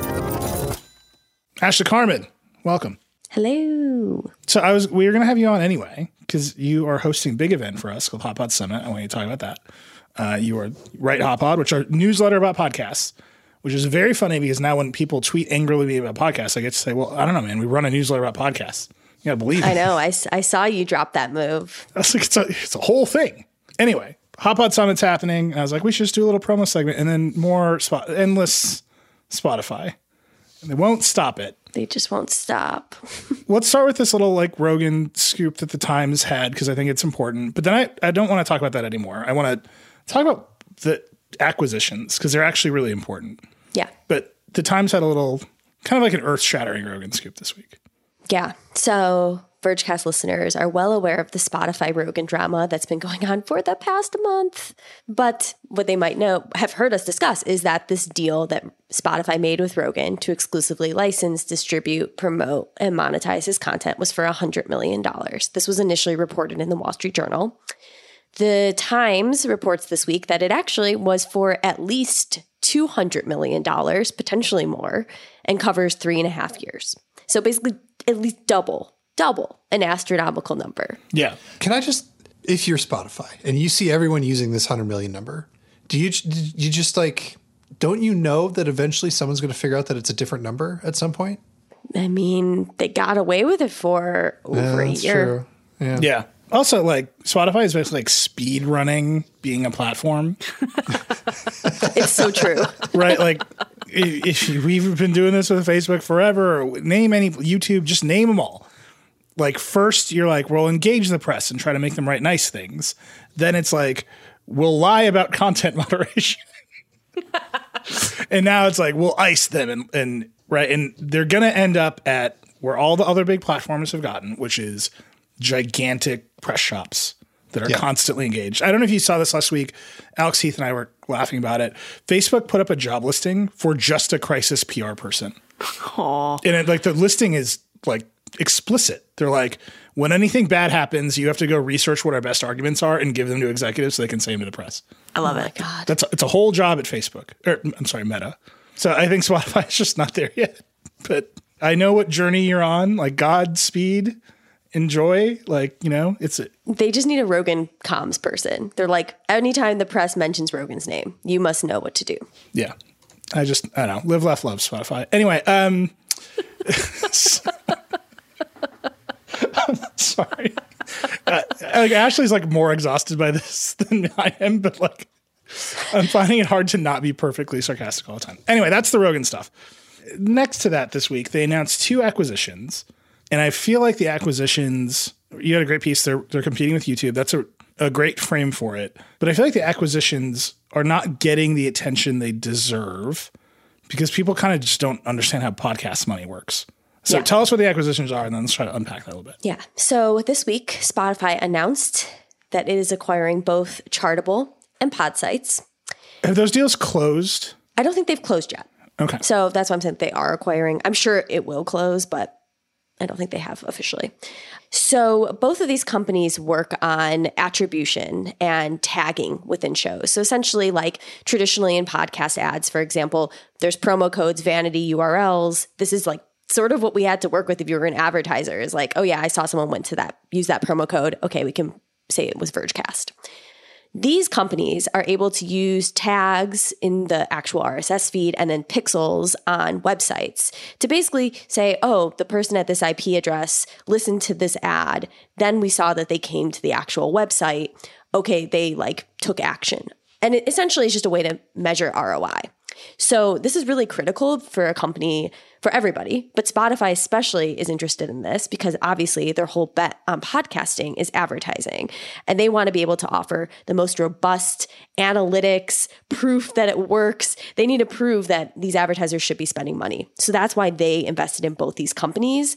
Ashley Carman, welcome. Hello. So I was we were going to have you on anyway because you are hosting a big event for us called Hot Pod Summit. I want you to talk about that. Uh, you are Write Hot Pod, which are newsletter about podcasts, which is very funny because now when people tweet angrily about podcasts, I get to say, "Well, I don't know, man. We run a newsletter about podcasts. You got to believe." I it." know. I saw you drop that move. *laughs* I was like, it's a, it's a whole thing. Anyway, Hot Pod Summit's happening. And I was like, we should just do a little promo segment and then more spot, endless Spotify. And they won't stop it. They just won't stop. *laughs* Let's start with this little like Rogan scoop that the Times had because I think it's important. But then I, I don't want to talk about that anymore. I want to talk about the acquisitions because they're actually really important. Yeah. But the Times had a little kind of like an earth shattering Rogan scoop this week. Yeah. So, Vergecast listeners are well aware of the Spotify Rogan drama that's been going on for the past month. But what they might know, have heard us discuss, is that this deal that Spotify made with Rogan to exclusively license, distribute, promote, and monetize his content was for $100 million. This was initially reported in the Wall Street Journal. The Times reports this week that it actually was for at least $200 million, potentially more, and covers three and a half years. So basically, at least double, double an astronomical number. Yeah. Can I just, if you're Spotify and you see everyone using this 100 million number, do you, do you just like, don't you know that eventually someone's going to figure out that it's a different number at some point? I mean, they got away with it for over a That's year. true. Yeah. Yeah. Also, like Spotify is basically like speed running being a platform. *laughs* It's so true. *laughs* right? Like, if, if we've been doing this with Facebook forever, or name any YouTube, just name them all. Like, first you're like, we'll engage the press and try to make them write nice things. Then it's like, we'll lie about *laughs* content moderation. *laughs* and now it's like, we'll ice them and, and right. And they're going to end up at where all the other big platforms have gotten, which is gigantic press shops that are Yeah. constantly engaged. I don't know if you saw this last week. Alex Heath and I were laughing about it. Facebook put up a job listing for just a crisis PR person. Aww. And it, like the listing is like explicit. They're like, when anything bad happens, you have to go research what our best arguments are and give them to executives so they can say them to the press. I love it. God. That's a, it's a whole job at Facebook. Or I'm sorry, Meta. So I think Spotify *laughs* is just not there yet. But I know what journey you're on. Like Godspeed, enjoy. Like you know, it's a, They just need a Rogan comms person. They're like, anytime the press mentions Rogan's name, you must know what to do. yeah. I just I don't know. Live, laugh, love Spotify. Anyway, um, *laughs* *laughs* sorry. Uh, like Ashley's like more exhausted by this *laughs* than I am, but like I'm finding it hard to not be perfectly sarcastic all the time. Anyway, that's the Rogan stuff. Next to that this week, they announced two acquisitions. And I feel like the acquisitions, you had a great piece. They're they're competing with YouTube. That's a, a great frame for it. But I feel like the acquisitions are not getting the attention they deserve because people kind of just don't understand how podcast money works. So Yeah. tell us what the acquisitions are and then let's try to unpack that a little bit. Yeah. So this week, Spotify announced that it is acquiring both Chartable and Podsights. Have those deals closed? I don't think they've closed yet. Okay. So that's why I'm saying they are acquiring. I'm sure it will close, but I don't think they have officially. So both of these companies work on attribution and tagging within shows. So essentially, like traditionally in podcast ads, for example, there's promo codes, vanity URLs. This is like sort of what we had to work with if you were an advertiser is like, oh yeah, I saw someone went to that, use that promo code. Okay, we can say it was Vergecast. These companies are able to use tags in the actual RSS feed and then pixels on websites to basically say, oh, the person at this IP address listened to this ad. Then we saw that they came to the actual website. Okay, they like took action. And it essentially is just a way to measure ROI. So this is really critical for a company, for everybody, but Spotify especially is interested in this because obviously their whole bet on podcasting is advertising. And they want to be able to offer the most robust analytics, proof that it works. They need to prove that these advertisers should be spending money. So that's why they invested in both these companies.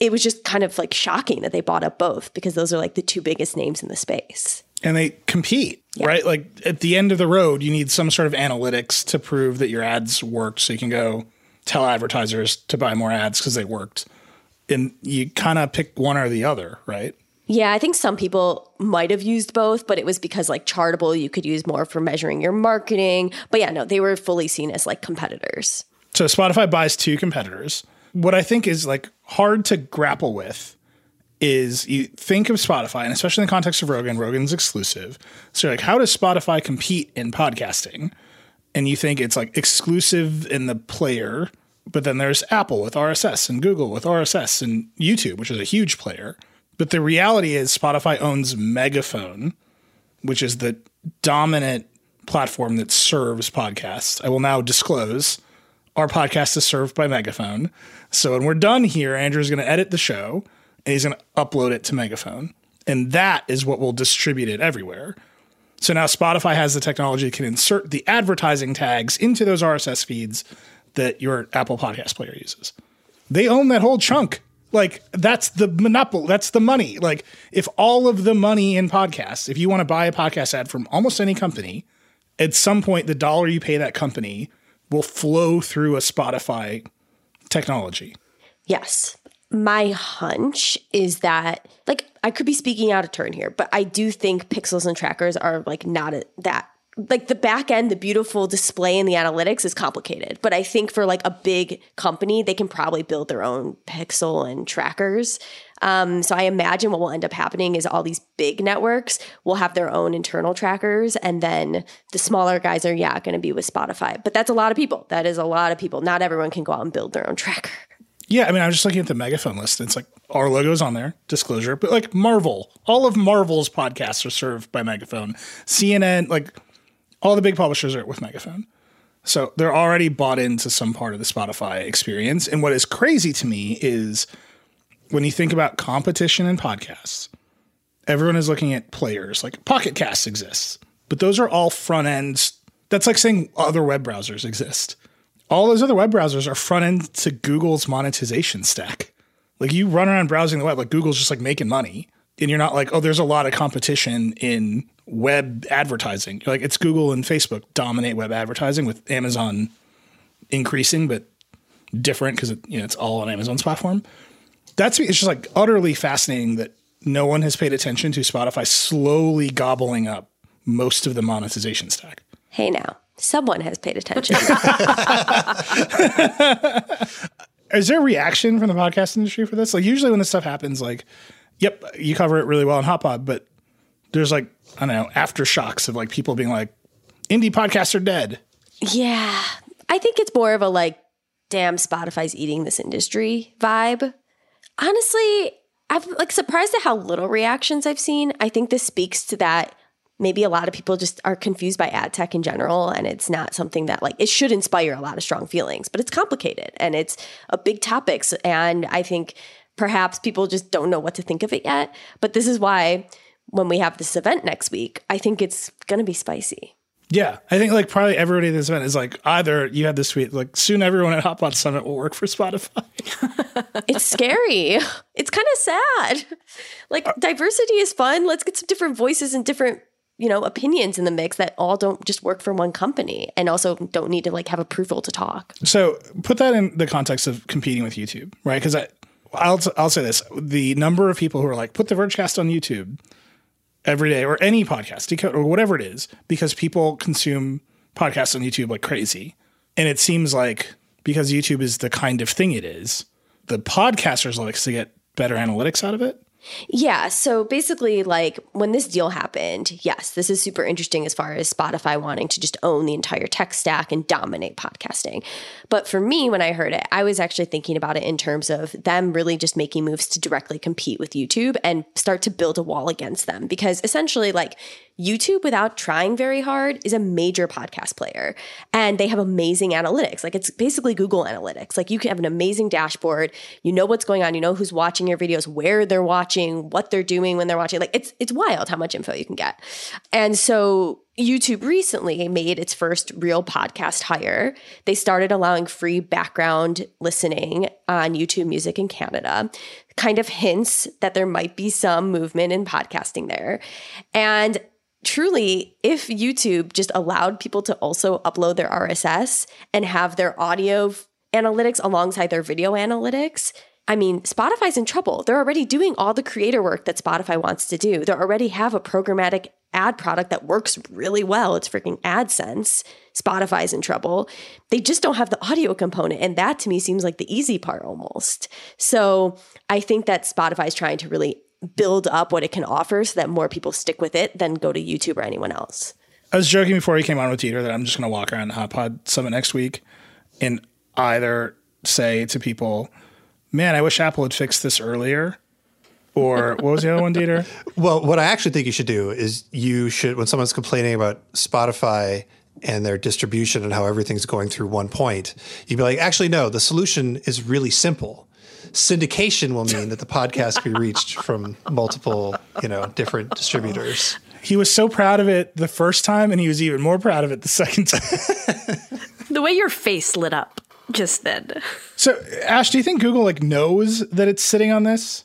It was just kind of like shocking that they bought up both because those are like the two biggest names in the space. And they compete, right? Like at the end of the road, you need some sort of analytics to prove that your ads worked so you can go tell advertisers to buy more ads because they worked. And you kind of pick one or the other, right? Yeah, I think some people might have used both, but it was because like Chartable you could use more for measuring your marketing. But yeah, no, they were fully seen as like competitors. So Spotify buys two competitors. What I think is like hard to grapple with is you think of Spotify, and especially in the context of Rogan, Rogan's exclusive. So you're like, how does Spotify compete in podcasting? And you think it's like exclusive in the player, but then there's Apple with RSS and Google with RSS and YouTube, which is a huge player. But the reality is Spotify owns Megaphone, which is the dominant platform that serves podcasts. I will now disclose our podcast is served by Megaphone. So when we're done here, Andrew's going to edit the show and he's going to upload it to Megaphone. And that is what will distribute it everywhere. So now Spotify has the technology that can insert the advertising tags into those RSS feeds that your Apple Podcast player uses. They own that whole chunk. Like that's the monopoly, that's the money. Like if all of the money in podcasts, if you want to buy a podcast ad from almost any company, at some point the dollar you pay that company will flow through a Spotify technology. Yes. My hunch is that like I could be speaking out of turn here, but I do think pixels and trackers are like not a, that like the back end, the beautiful display and the analytics is complicated. But I think for like a big company, they can probably build their own pixel and trackers. Um, so I imagine what will end up happening is all these big networks will have their own internal trackers, and then the smaller guys are yeah going to be with Spotify. But that's a lot of people. That is a lot of people. Not everyone can go out and build their own tracker. Yeah, I mean, I'm just looking at the megaphone list. And It's like our logo's on there, disclosure, but like Marvel, all of Marvel's podcasts are served by Megaphone. CNN, like all the big publishers are with Megaphone. So they're already bought into some part of the Spotify experience. And what is crazy to me is when you think about competition in podcasts, everyone is looking at players like Pocket Casts exists, but those are all front ends. That's like saying other web browsers exist. All those other web browsers are front end to Google's monetization stack. Like you run around browsing the web, like Google's just like making money. And you're not like, oh, there's a lot of competition in web advertising. You're like, it's Google and Facebook dominate web advertising with Amazon increasing, but different because it, you know, it's all on Amazon's platform. That's it's just like utterly fascinating that no one has paid attention to Spotify slowly gobbling up most of the monetization stack. Hey now, someone has paid attention. *laughs* *laughs* Is there a reaction from the podcast industry for this? Like usually when this stuff happens, like, yep, you cover it really well in Hot Pod, but there's like, I don't know, aftershocks of like people being like, indie podcasts are dead. yeah. I think it's more of a like, damn, Spotify's eating this industry vibe. Honestly, I'm like surprised at how little reactions I've seen. I think this speaks to that maybe a lot of people just are confused by ad tech in general and it's not something that like it should inspire a lot of strong feelings, but it's complicated and it's a big topics and I think perhaps people just don't know what to think of it yet, but this is why when we have this event next week, I think it's going to be spicy. Yeah, I think like probably everybody at this event is like either you had this tweet like soon everyone at Hot Pod Summit will work for Spotify. *laughs* *laughs* it's scary. It's kind of sad. Like uh, diversity is fun. Let's get some different voices and different you know opinions in the mix that all don't just work for one company and also don't need to like have approval to talk. So put that in the context of competing with YouTube, right? Because I I'll I'll say this: the number of people who are like put the Vergecast on YouTube every day or any podcast, decode or whatever it is, because people consume podcasts on YouTube like crazy. And it seems like because YouTube is the kind of thing it is, the podcasters like to get better analytics out of it. Yeah. So basically, like when this deal happened, yes, this is super interesting as far as Spotify wanting to just own the entire tech stack and dominate podcasting. But for me, when I heard it, I was actually thinking about it in terms of them really just making moves to directly compete with YouTube and start to build a wall against them. Because essentially, like, YouTube, without trying very hard, is a major podcast player. And they have amazing analytics. Like it's basically Google Analytics. Like you can have an amazing dashboard. You know what's going on. You know who's watching your videos, where they're watching, what they're doing when they're watching. Like it's it's wild how much info you can get. And so YouTube recently made its first real podcast hire. They started allowing free background listening on YouTube Music in Canada. Kind of hints that there might be some movement in podcasting there. And truly, if YouTube just allowed people to also upload their RSS and have their audio analytics alongside their video analytics, I mean, Spotify's in trouble. They're already doing all the creator work that Spotify wants to do. They already have a programmatic ad product that works really well. It's freaking AdSense. Spotify's in trouble. They just don't have the audio component. And that to me seems like the easy part almost. So I think that Spotify's trying to really build up what it can offer so that more people stick with it than go to YouTube or anyone else. I was joking before he came on with Dieter that I'm just going to walk around the Hot Pod Summit next week and either say to people, man, I wish Apple had fixed this earlier. Or what was the other one, Dieter? *laughs* Well, what I actually think you should do is you should, when someone's complaining about Spotify and their distribution and how everything's going through one point, you'd be like, actually, no, the solution is really simple syndication will mean that the podcast be reached from multiple, you know, different distributors. He was so proud of it the first time, and he was even more proud of it the second time. *laughs* the way your face lit up just then. So, Ash, do you think Google like knows that it's sitting on this?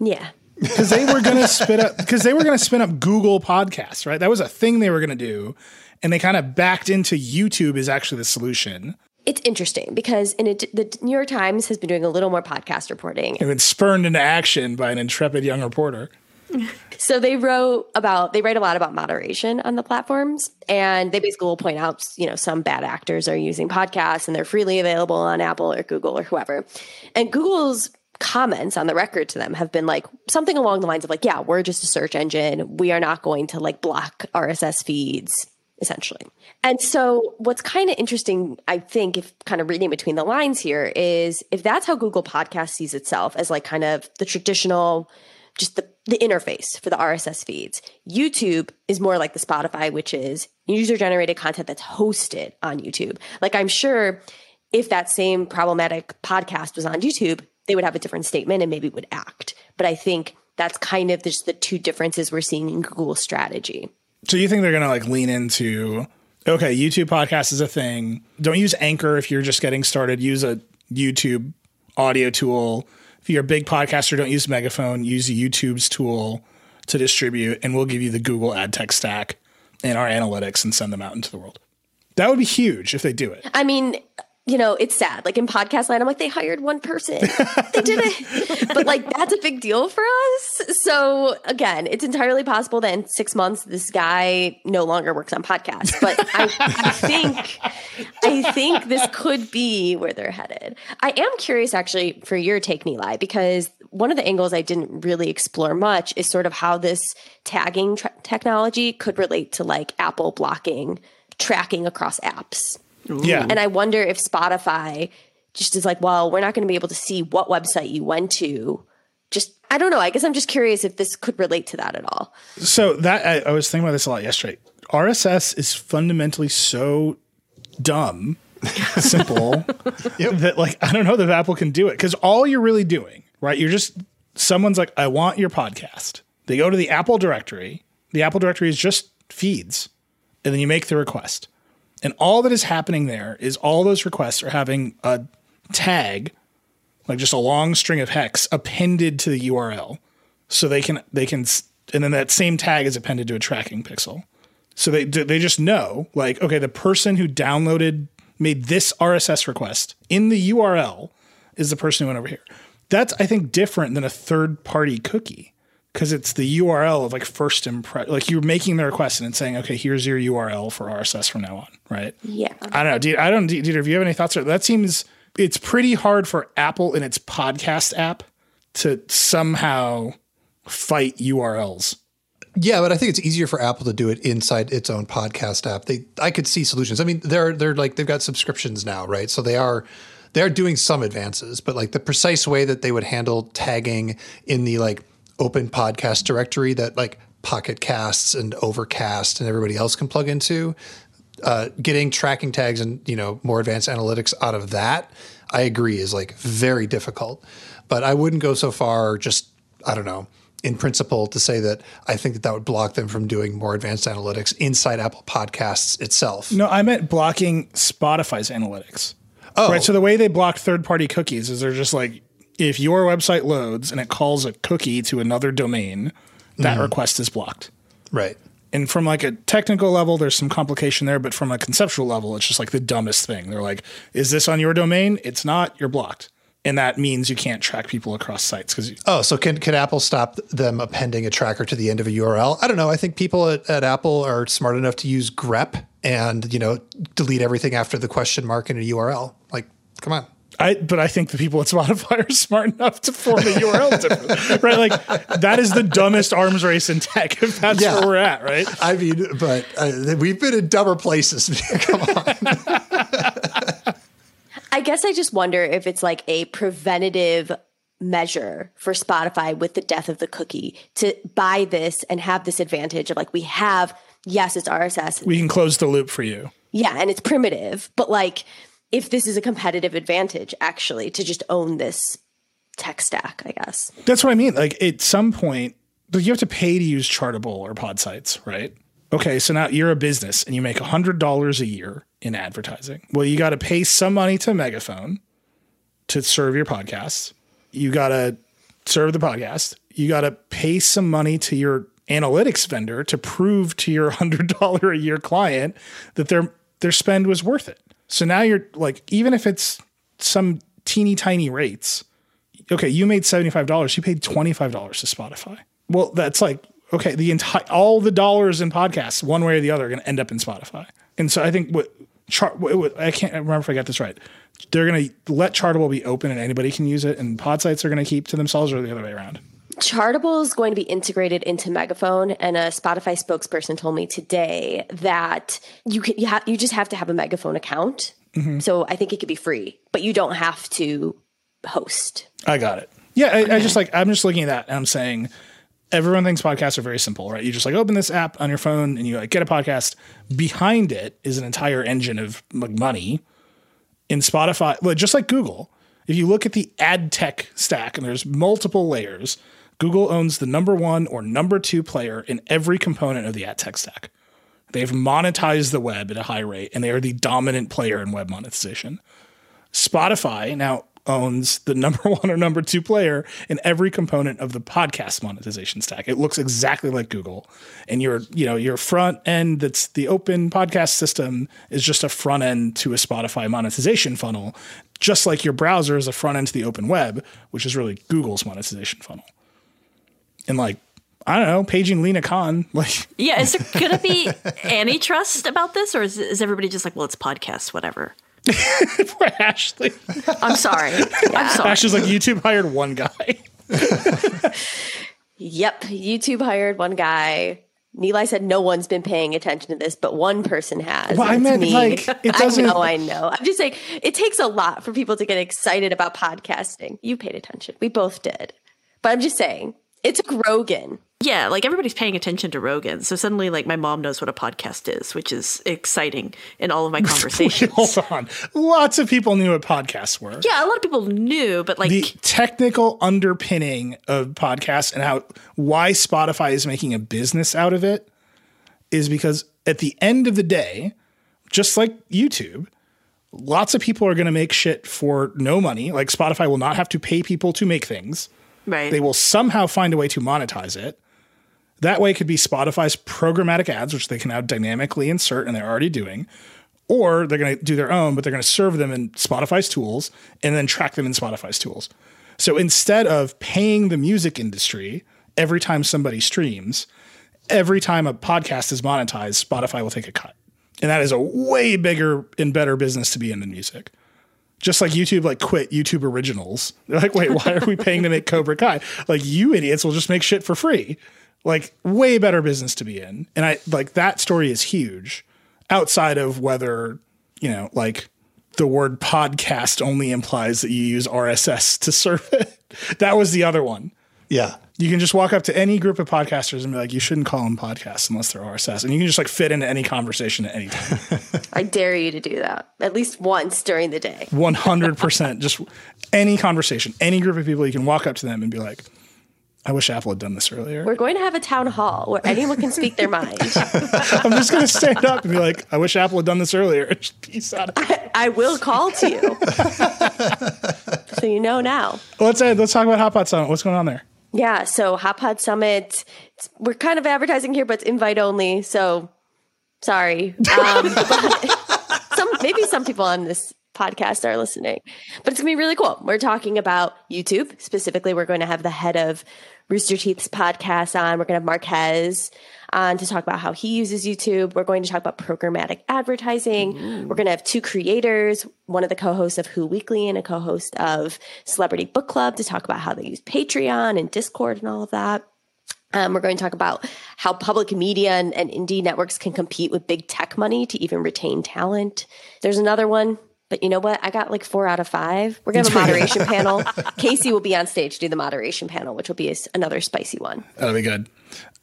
Yeah. Because they were gonna spin up because they were gonna spin up Google Podcasts, right? That was a thing they were gonna do, and they kind of backed into YouTube is actually the solution it's interesting because in a, the New York Times has been doing a little more podcast reporting. And been spurned into action by an intrepid young reporter. *laughs* so they wrote about they write a lot about moderation on the platforms and they basically will point out you know some bad actors are using podcasts and they're freely available on apple or google or whoever and google's comments on the record to them have been like something along the lines of like yeah we're just a search engine we are not going to like block rss feeds essentially. And so, what's kind of interesting, I think, if kind of reading between the lines here, is if that's how Google Podcast sees itself as like kind of the traditional, just the, the interface for the RSS feeds, YouTube is more like the Spotify, which is user generated content that's hosted on YouTube. Like, I'm sure if that same problematic podcast was on YouTube, they would have a different statement and maybe would act. But I think that's kind of just the two differences we're seeing in Google's strategy. So you think they're going to like lean into okay, YouTube podcast is a thing. Don't use Anchor if you're just getting started. Use a YouTube audio tool. If you're a big podcaster, don't use Megaphone. Use YouTube's tool to distribute, and we'll give you the Google ad tech stack and our analytics and send them out into the world. That would be huge if they do it. I mean, you know, it's sad. Like in podcast land, I'm like, they hired one person. they did it. *laughs* But like, that's a big deal for us. So again, it's entirely possible that in six months, this guy no longer works on podcasts. But I, I think, I think this could be where they're headed. I am curious actually for your take, Nilay, because one of the angles I didn't really explore much is sort of how this tagging tra- technology could relate to like Apple blocking tracking across apps. Yeah. And I wonder if Spotify just is like, well, we're not going to be able to see what website you went to. Just I don't know. I guess I'm just curious if this could relate to that at all. So that I, I was thinking about this a lot yesterday. RSS is fundamentally so dumb, *laughs* simple *laughs* that like I don't know that Apple can do it because all you're really doing, right? You're just someone's like, I want your podcast. They go to the Apple directory. The Apple directory is just feeds, and then you make the request. And all that is happening there is all those requests are having a tag, like just a long string of hex appended to the URL. So they can they can and then that same tag is appended to a tracking pixel. So they they just know like okay, the person who downloaded made this RSS request in the URL is the person who went over here. That's I think different than a third party cookie because it's the URL of like first impression. Like you're making the request and it's saying, okay, here's your URL for RSS from now on, right? Yeah. I don't know. Dieter, I don't. Dieter, if you have any thoughts, that seems it's pretty hard for Apple in its podcast app to somehow fight URLs. Yeah, but I think it's easier for Apple to do it inside its own podcast app. They, I could see solutions. I mean, they're they're like they've got subscriptions now, right? So they are they are doing some advances, but like the precise way that they would handle tagging in the like open podcast directory that like Pocket Casts and Overcast and everybody else can plug into, uh, getting tracking tags and you know more advanced analytics out of that, I agree is like very difficult. But I wouldn't go so far. Just I don't know in principle to say that I think that that would block them from doing more advanced analytics inside Apple Podcasts itself. No, I meant blocking Spotify's analytics. Oh, Right. So the way they block third party cookies is they're just like, if your website loads and it calls a cookie to another domain, that mm-hmm. request is blocked. right. And from like a technical level, there's some complication there, but from a conceptual level, it's just like the dumbest thing. They're like, is this on your domain? It's not, you're blocked. And that means you can't track people across sites because Oh, so can can Apple stop them appending a tracker to the end of a URL? I don't know. I think people at, at Apple are smart enough to use grep and you know delete everything after the question mark in a URL. Like, come on. I, but I think the people at Spotify are *laughs* smart enough to form a URL different, *laughs* right? Like that is the dumbest arms race in tech. If that's Yeah. where we're at, right? I mean, but uh, we've been in dumber places. *laughs* come on. I guess I just wonder if it's like a preventative measure for Spotify with the death of the cookie to buy this and have this advantage of like we have yes it's RSS We can close the loop for you. yeah and it's primitive but like if this is a competitive advantage actually to just own this tech stack I guess That's what I mean. Like at some point, you have to pay to use Chartable or Podsights, right? Okay, so now you're a business and you make $100 a year in advertising. Well, you got to pay some money to Megaphone to serve your podcasts. You got to serve the podcast. You got to pay some money to your analytics vendor to prove to your *laughs* $100 a year client that their their spend was worth it. So now you're like even if it's some teeny tiny rates, okay, you made $75, you paid $25 to Spotify. Well, that's like, okay, the entire, all the dollars in podcasts, one way or the other, are going to end up in Spotify. And so I think what, chart, I can't remember if I got this right. They're going to let Chartable be open and anybody can use it, and Podsights are going to keep to themselves or the other way around. Chartable is going to be integrated into Megaphone, and a Spotify spokesperson told me today that you can you, ha- you just have to have a Megaphone account. Mm-hmm. So I think it could be free, but you don't have to host. I got it. Yeah, I, I just like I'm just looking at that and I'm saying everyone thinks podcasts are very simple, right? You just like open this app on your phone and you like get a podcast. Behind it is an entire engine of like money. In Spotify, well, just like Google, if you look at the ad tech stack and there's multiple layers, Google owns the number one or number two player in every component of the ad tech stack. They've monetized the web at a high rate and they are the dominant player in web monetization. Spotify now owns the *laughs* number one or number two player in every component of the podcast monetization stack. It looks exactly like Google. And your, you know, your front end that's the open podcast system is just a front end to a Spotify monetization funnel, just like your browser is a front end to the open web, which is really Google's monetization funnel. And like, I don't know, paging Lina Khan, *laughs* like Yeah, is there going to be *laughs* antitrust about this, or is, is everybody just like, well, it's podcasts, whatever? *laughs* for Ashley. I'm sorry. I'm sorry. Ashley's like, YouTube hired one guy. Yep, YouTube hired one guy. Nilay said no one's been paying attention to this, but one person has. Well, I It's meant, me. like, it doesn't- I know, I know. I'm just saying it takes a lot for people to get excited about podcasting. You paid attention. We both did. But I'm just saying, it's Rogan. Yeah, like everybody's paying attention to Rogan. So suddenly, like, my mom knows what a podcast is, which is exciting in all of my *laughs* conversations. Hold on. Lots of people knew what podcasts were. yeah, a lot of people knew, but like, the technical underpinning of podcasts and how why Spotify is making a business out of it is because at the end of the day, just like YouTube, lots of people are going to make shit for no money. Like Spotify will not have to pay people to make things. Right? They will somehow find a way to monetize it. That way, it could be Spotify's programmatic ads, which they can now dynamically insert, and they're already doing. Or they're going to do their own, but they're going to serve them in Spotify's tools and then track them in Spotify's tools. So instead of paying the music industry every time somebody streams, every time a podcast is monetized, Spotify will take a cut. And that is a way bigger and better business to be in than music. Just like YouTube, like quit YouTube originals. *laughs* They're like, wait, why are we paying to make Cobra Kai? Like you idiots will just make shit for free. Like way better business to be in. And I like that story is huge outside of whether, you know, like the word podcast only implies that you use RSS to serve it. *laughs* That was the other one. Yeah. You can just walk up to any group of podcasters and be like, you shouldn't call them podcasts unless they're RSS. And you can just like fit into any conversation at any time. *laughs* I dare you to do that at least once during the day. 100%. just any conversation, any group of people, you can walk up to them and be like, I wish Apple had done this earlier. We're going to have a town hall where anyone can speak their mind. *laughs* I'm just going to stand up and be like, I wish Apple had done this earlier. *laughs* Peace out. I will call to you. so you know now. Let's, uh, let's talk about Hot Pod Summit. What's going on there? Yeah, so Hot Pod Summit, we're kind of advertising here, but it's invite only. So sorry. Um, *laughs* some maybe some people on this podcast are listening, but it's gonna be really cool. We're talking about YouTube specifically. We're going to have the head of Rooster Teeth's podcast on. We're going to have Marques on to talk about how he uses YouTube. We're going to talk about programmatic advertising. We're going to have two creators, one of the co-hosts of Who Weekly and a co-host of Celebrity Book Club to talk about how they use Patreon and Discord and all of that. Um, we're going to talk about how public media and, and indie networks can compete with big tech money to even retain talent. There's another one, but you know what? I got like four out of five. We're going to have a *laughs* moderation panel. Casey will be on stage to do the moderation panel, which will be another spicy one. That'll be good.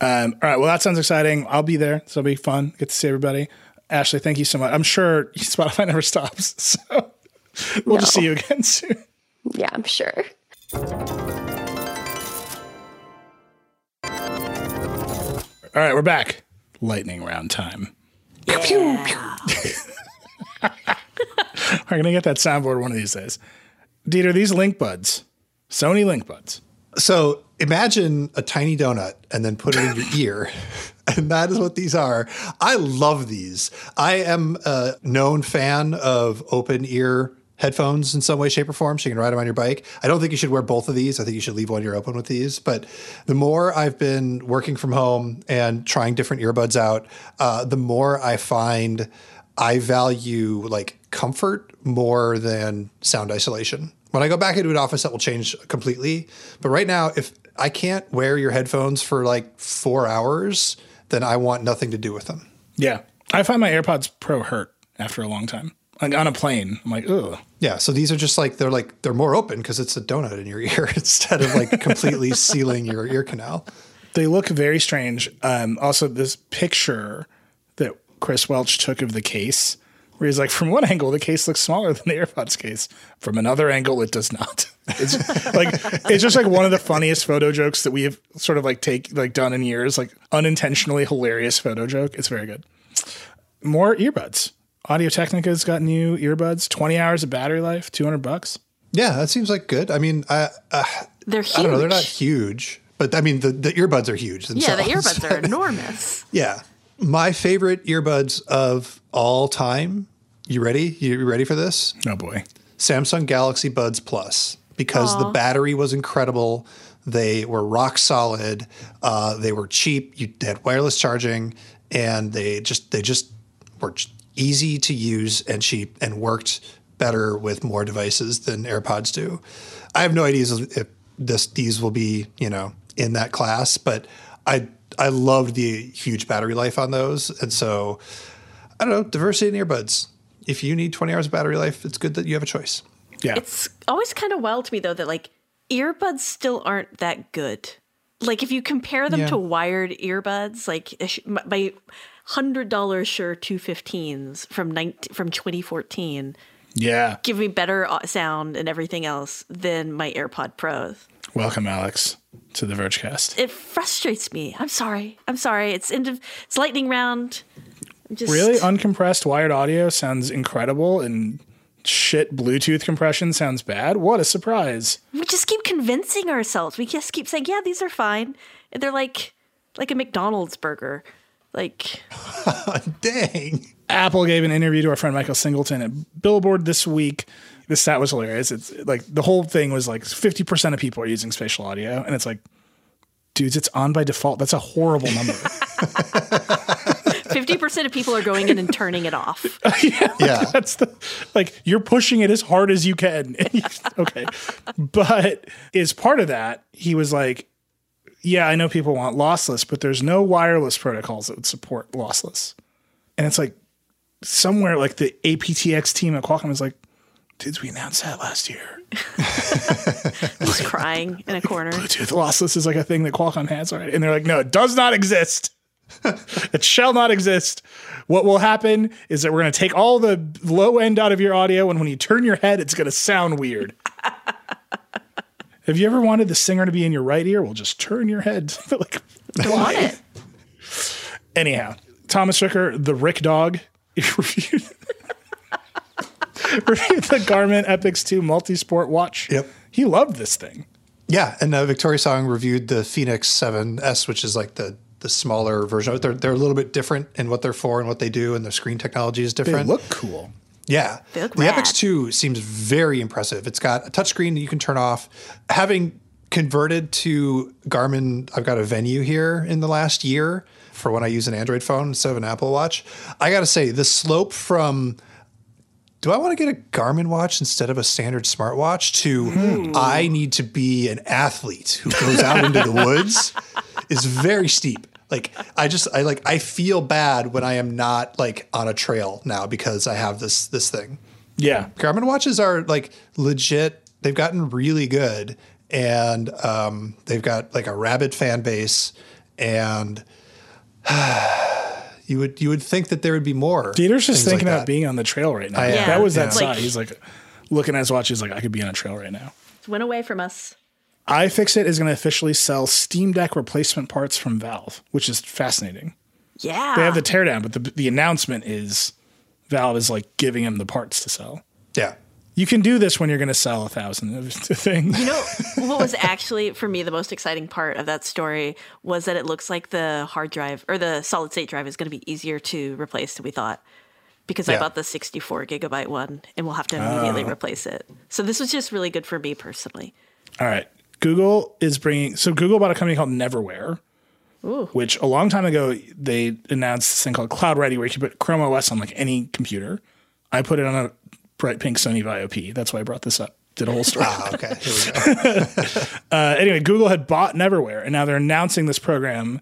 Um, all right. Well, that sounds exciting. I'll be there. So it'll be fun. Get to see everybody. Ashley, thank you so much. I'm sure *laughs* Spotify never stops. *laughs* So we'll just see you again *laughs* soon. Yeah, I'm sure. All right. We're back. Lightning round time. We're going to get that soundboard one of these days. Dieter, these LinkBuds, Sony LinkBuds. So imagine a tiny donut and then put it in your ear. *laughs* And that is what these are. I love these. I am a known fan of open ear headphones in some way, shape, or form. So you can ride them on your bike. I don't think you should wear both of these. I think you should leave one ear open with these. But the more I've been working from home and trying different earbuds out, uh, the more I find I value like comfort more than sound isolation. When I go back into an office, that will change completely. But right now, if I can't wear your headphones for like four hours, then I want nothing to do with them. Yeah. I find my AirPods Pro hurt after a long time. Like on a plane, I'm like, ugh. Yeah, so these are just like they're like they're more open because it's a donut in your *laughs* ear instead of like completely *laughs* sealing your ear canal. They look very strange. Um, also, this picture that Chris Welch took of the case, where he's like, from one angle, the case looks smaller than the AirPods case. From another angle, it does not. *laughs* It's like it's just like one of the funniest photo jokes that we have sort of like take like done in years, like unintentionally hilarious photo joke. It's very good. More earbuds. Audio Technica's got new earbuds. Twenty hours of battery life. Two hundred bucks. Yeah, that seems like good. I mean, I uh, They're huge. I don't know, they're not huge, but I mean the, the earbuds are huge yeah, the earbuds are enormous. *laughs* Yeah. My favorite earbuds of all time. You ready? You ready for this? Oh boy. Samsung Galaxy Buds Plus because the battery was incredible. They were rock solid. Uh, they were cheap. You they had wireless charging, and they just they just were easy to use and cheap and worked better with more devices than AirPods do. I have no idea if this these will be you know in that class, but I I loved the huge battery life on those, and so I don't know diversity in earbuds. If you need 20 hours of battery life, it's good that you have a choice. Yeah. It's always kind of wild to me though that like earbuds still aren't that good. Like if you compare them Yeah. to wired earbuds, like my- my hundred dollars Shure two fifteens from 19, from twenty fourteen Yeah. give me better uh, sound and everything else than my AirPod Pros. Welcome, Alex, to the Vergecast. It frustrates me. I'm sorry. I'm sorry. It's into it's lightning round. Just Really? Uncompressed wired audio sounds incredible and shit Bluetooth compression sounds bad? What a surprise. we just keep convincing ourselves. We just keep saying, "Yeah, these are fine." And they're like like a McDonald's burger. Like *laughs* Dang. Apple gave an interview to our friend Micah Singleton at Billboard this week. The stat was hilarious. It's like the whole thing was like 50% of people are using spatial audio. And it's like, dudes, it's on by default. That's a horrible number. *laughs* 50% of people are going in and turning it off. *laughs* Yeah. That's the like you're pushing it as hard as you can. *laughs* okay. But as part of that, he was like, Yeah, I know people want lossless, but there's no wireless protocols that would support lossless. And it's like somewhere like the APTX team at Qualcomm is like, dudes, we announce that last year. *laughs* Just crying in a corner. Bluetooth lossless is like a thing that Qualcomm has already. And they're like, no, it does not exist. *laughs* it shall not exist. What will happen is that we're going to take all the low end out of your audio, and when you turn your head, it's going to sound weird. *laughs* Have you ever wanted the singer to be in your right ear? Well, just turn your head. like, Want it. anyhow, Thomas Ricker, the Rick Dog, reviewed, *laughs* reviewed the Garmin Epix 2 multi-sport watch. Yep. He loved this thing. Yeah, and uh, Victoria Song reviewed the Fenix 7S, which is like the the smaller version. of it. They're they're a little bit different in what they're for and what they do, and the screen technology is different. They look cool. Yeah. They look the rad. Epix 2 seems very impressive. It's got a touchscreen that you can turn off. Having converted to Garmin, I've got a Venu here in the last year for when I use an Android phone instead of an Apple Watch. I got to say, the slope from do I want to get a Garmin watch instead of a standard smartwatch to I need to be an athlete who goes out into the woods is very steep. Like I just I like I feel bad when I am not like on a trail now because I have this this thing. Yeah. Garmin watches are like legit. They've gotten really good, and um, they've got like a rabid fan base, and *sighs* you would you would think that there would be more. Dieter's just things like thinking about being on the trail right now. I am, that was that yeah. side. Like- He's like looking at his watch. He's like, I could be on a trail right now. It went away from us. iFixit is going to officially sell Steam Deck replacement parts from Valve, which is fascinating. Yeah. They have the teardown, but the the announcement is Valve is like giving him the parts to sell. Yeah. You can do this when you're going to sell a thousand of *laughs* things. You know what was actually for me the most exciting part of that story was that it looks like the hard drive or the solid state drive is going to be easier to replace than we thought because I bought the 64 gigabyte one and we'll have to immediately Oh. replace it. So this was just really good for me personally. All right. Google is bringing, so Google bought a company called Neverware, which a long time ago they announced this thing called Cloud Ready where you can put Chrome OS on like any computer. I put it on a bright pink Sony Vaio P. That's why I brought this up. Did a whole story. Ah, okay. Here we go. *laughs* Uh, anyway, Google had bought Neverware, and now they're announcing this program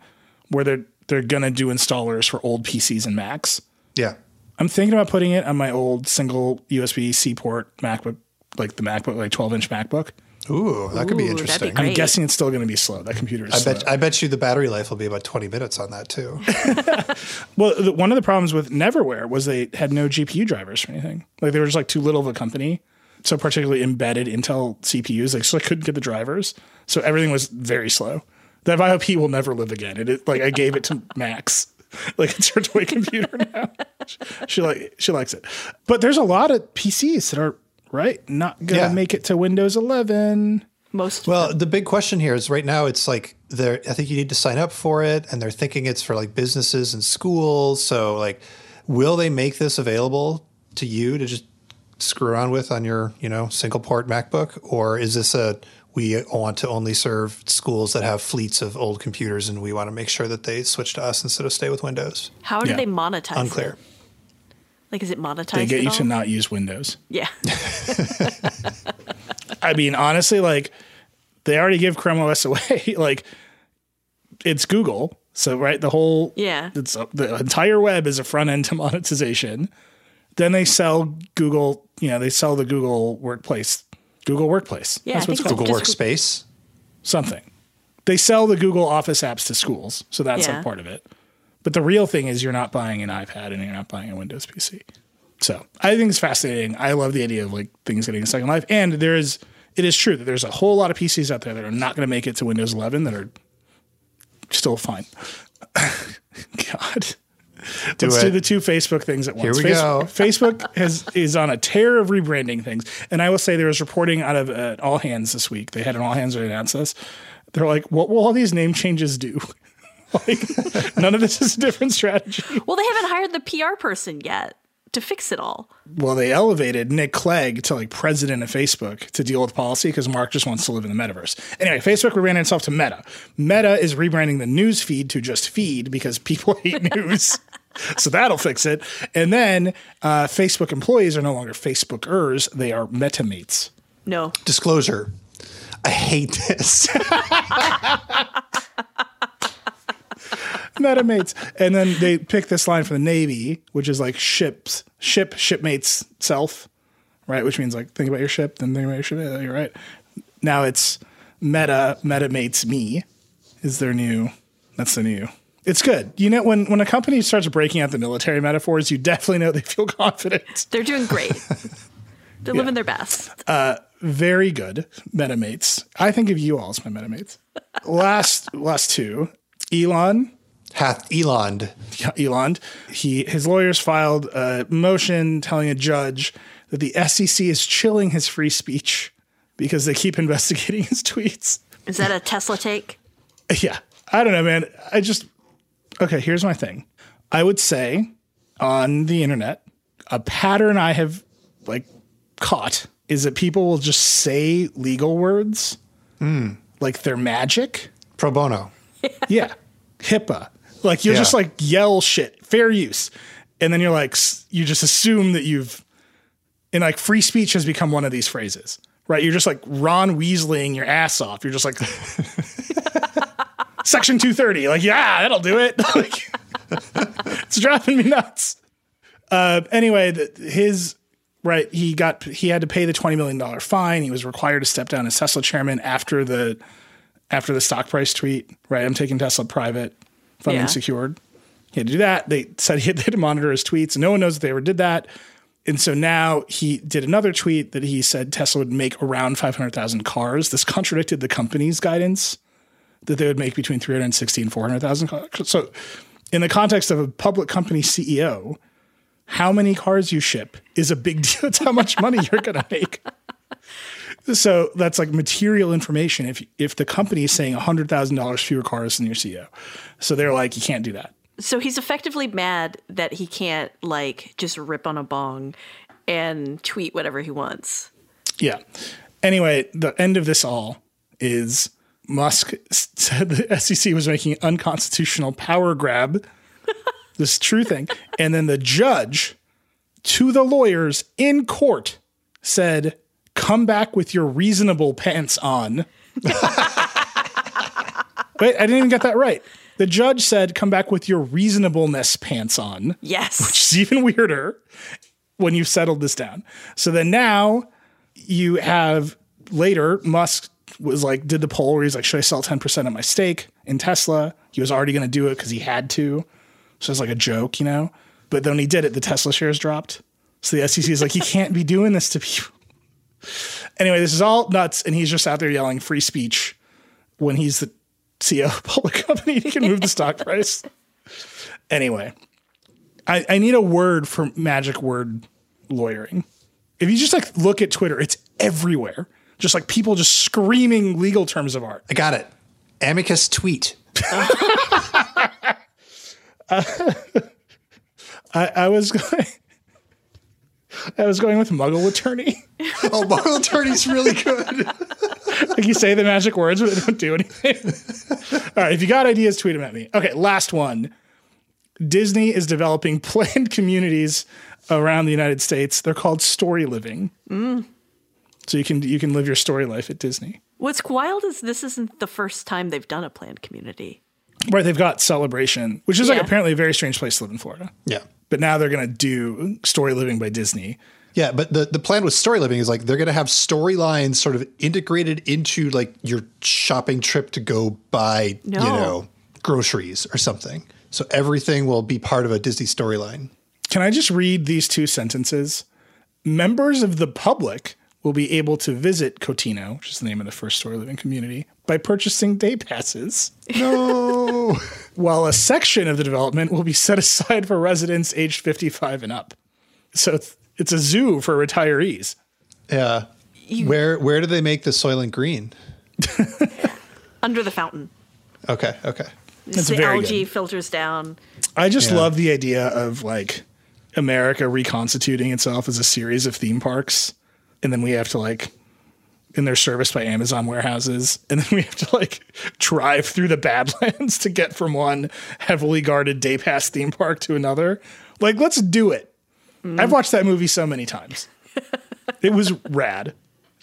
where they're they're gonna do installers for old PCs and Macs. Yeah. I'm thinking about putting it on my old single USB C port MacBook, like the MacBook, like 12 inch MacBook. Ooh, that could be Ooh, that'd be interesting. great. I'm guessing it's still going to be slow. That computer is I slow. bet I bet you the battery life will be about 20 minutes on that too. *laughs* Well, the, one of the problems with Neverware was they had no GPU drivers for anything. Like they were just like too little of a company. So particularly embedded Intel CPUs, like so I couldn't get the drivers. So everything was very slow. That Vaio P will never live again. It, it like I gave it to *laughs* Max. *laughs* Like it's her toy computer now. she like she likes it. But there's a lot of PCs that are right not gonna Yeah. make it to Windows 11. Most Well, the big question here is right now it's like they're I think you need to sign up for it and they're thinking it's for like businesses and schools. So like will they make this available to you to just screw around with on your, you know, single port MacBook? Or is this a we want to only serve schools that have fleets of old computers and we want to make sure that they switch to us instead of stay with Windows? how do Yeah. they monetize Unclear. it? Like is it monetized? They get at you all? to not use Windows. Yeah. *laughs* I mean, honestly, like they already give Chrome OS away. *laughs* like it's Google, so right, the whole Yeah. it's uh, the entire web is a front end to monetization. Then they sell Google, you know, they sell the Google Workplace Google Workplace. Yeah, That's I what it's think called. Google Workspace. Something. They sell the Google Office apps to schools, so that's Yeah. like part of it. But the real thing is you're not buying an iPad and you're not buying a Windows PC. So I think it's fascinating. I love the idea of like things getting a second life. And there is it is true that there's a whole lot of PCs out there that are not going to make it to Windows 11 that are still fine. *laughs* God. Do Let's it. do the two Facebook things at once. Here we Face- go. *laughs* Facebook has is on a tear of rebranding things, and I will say there was reporting out of uh, All Hands this week. They had an All Hands that announced this. They're like, "What will all these name changes do?" Like, none of this is a different strategy. Well, they haven't hired the PR person yet to fix it all. Well, they elevated Nick Clegg to like president of Facebook to deal with policy because Mark just wants to live in the metaverse. Anyway, Facebook rebranded itself to Meta. Meta is rebranding the news feed to just feed because people *laughs* hate news. so that'll fix it. And then uh, Facebook employees are no longer Facebookers; they are MetaMates. No. Disclosure. I hate this. *laughs* *laughs* MetaMates. And then they pick this line from the Navy, which is like ships, ship, shipmates self, right? Which means like think about your ship, then think about your ship. You're right. Now it's meta, MetaMates me is their new, that's the new. It's good. You know, when, when a company starts breaking out the military metaphors, you definitely know *laughs* they feel confident. They're doing great. *laughs* They're living their best. Uh, very good, MetaMates. I think of you all as my MetaMates. last, last two, Elon Hath Elon. Elon. He his lawyers filed a motion telling a judge that the SEC is chilling his free speech because they keep *laughs* investigating his tweets. Is that a Tesla take? *laughs* Yeah. I don't know, man. I just Okay, here's my thing. I would say on the internet, a pattern I have like caught is that people will just say legal words hmm. like they're magic. Pro bono. *laughs* Yeah. HIPAA. Like you'll Yeah. just like yell shit, fair use. And then you're like, you just assume that you've, and like free speech has become one of these phrases, right? You're just like Ron Weasleying your ass off. You're just like, *laughs* Section 230. Like, yeah, that'll do it. *laughs* like, it's driving me nuts. Uh, anyway, the, his, right, he got, he had to pay the $20 million fine. He was required to step down as Tesla chairman after the, after the stock price tweet, right? I'm taking Tesla private, funding Yeah. secured. He had to do that. They said he had *laughs* to monitor his tweets. No one knows that they ever did that. And so now he did another tweet that he said Tesla would make around 500,000 cars. This contradicted the company's guidance that they would make between 360 and 400,000 cars. So, in the context of a public company CEO, how many cars you ship is a big *laughs* deal. It's how much money you're going to make. *laughs* So that's like material information. If if the company is saying hundred thousand dollars fewer cars than your CEO, so they're like, you can't do that. So he's effectively mad that he can't like just rip on a bong and tweet whatever he wants. Yeah. Anyway, the end of this all is Musk said the SEC was making an unconstitutional power grab. *laughs* this true thing. And then the judge to the lawyers in court said, come back with your reasonable pants on. *laughs* Wait, I didn't even get that right. The judge said, come back with your reasonableness pants on Yes. which is even weirder when you've settled this down. So then now you have later Musk was like did the poll where he's like, should I sell ten percent of my stake in Tesla? He was already going to do it because he had to. So it's like a joke, you know. But then when he did it, the Tesla shares dropped. So the SEC is like, he can't be doing this to people. Anyway, this is all nuts, and he's just out there yelling free speech when he's the CEO of a *laughs* public company. He can move the stock price. Anyway, I, I need a word for magic word lawyering. If you just like look at Twitter, it's everywhere. Just like people just screaming legal terms of art. I got it. Amicus tweet. *laughs* I, I was *laughs* going I was going with Muggle attorney. *laughs* Oh, Muggle Attorney's really good. *laughs* like you say the magic words, but they don't do anything. All right, if you got ideas, tweet them at me. Okay, last one. Disney is developing *laughs* planned communities around the United States. They're called story living. Mm. So you can you can live your story life at Disney. What's wild is this isn't the first time they've done a planned community. Right, they've got Celebration, which is like apparently a very strange place to live in Florida. Yeah. But now they're going to do Story Living by Disney. Yeah, but the, the plan with story living is like they're going to have storylines sort of integrated into like your shopping trip to go buy, No. you know, groceries or something. So everything will be part of a Disney storyline. Can I just read these two sentences? Members of the public will be able to visit Cotino, which is the name of the first story living community, by purchasing day passes. No. *laughs* while a section of the development will be set aside for residents aged 55 and up. So it's, it's a zoo for retirees. yeah. where where do they make the Soylent Green? *laughs* Under the fountain. Okay, okay. It's the very algae good. filters down. I just Yeah. love the idea of like America reconstituting itself as a series of theme parks. And then we have to like, and they're serviced by Amazon warehouses. And then we have to like drive through the Badlands *laughs* to get from one heavily guarded day pass theme park to another. Like, let's do it. Mm-hmm. I've watched that movie so many times. it was rad.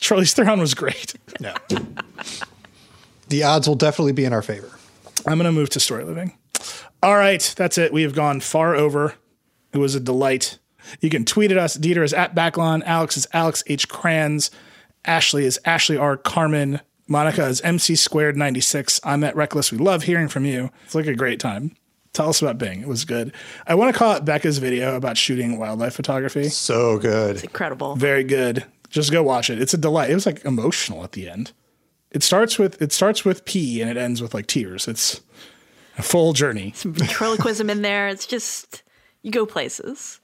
Charlize Theron was great. Yeah. the odds will definitely be in our favor. I'm going to move to story living. All right, that's it. We have gone far over. It was a delight. You can tweet at us. Dieter is at Backlon. Alex is Alex H. Cranz. Ashley is Ashley R. Carman. Monica is MC squared 96. I'm at Reckless. We love hearing from you. It's like a great time. Tell us about Bing. It was good. I want to call out Becca's video about shooting wildlife photography. So good. Incredible. Very good. Just go watch it. It's a delight. It was like emotional at the end. It starts with it starts with pee and it ends with like tears. It's a full journey. Some ventriloquism in there. It's just, you go places.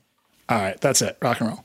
All right, that's it. Rock and roll.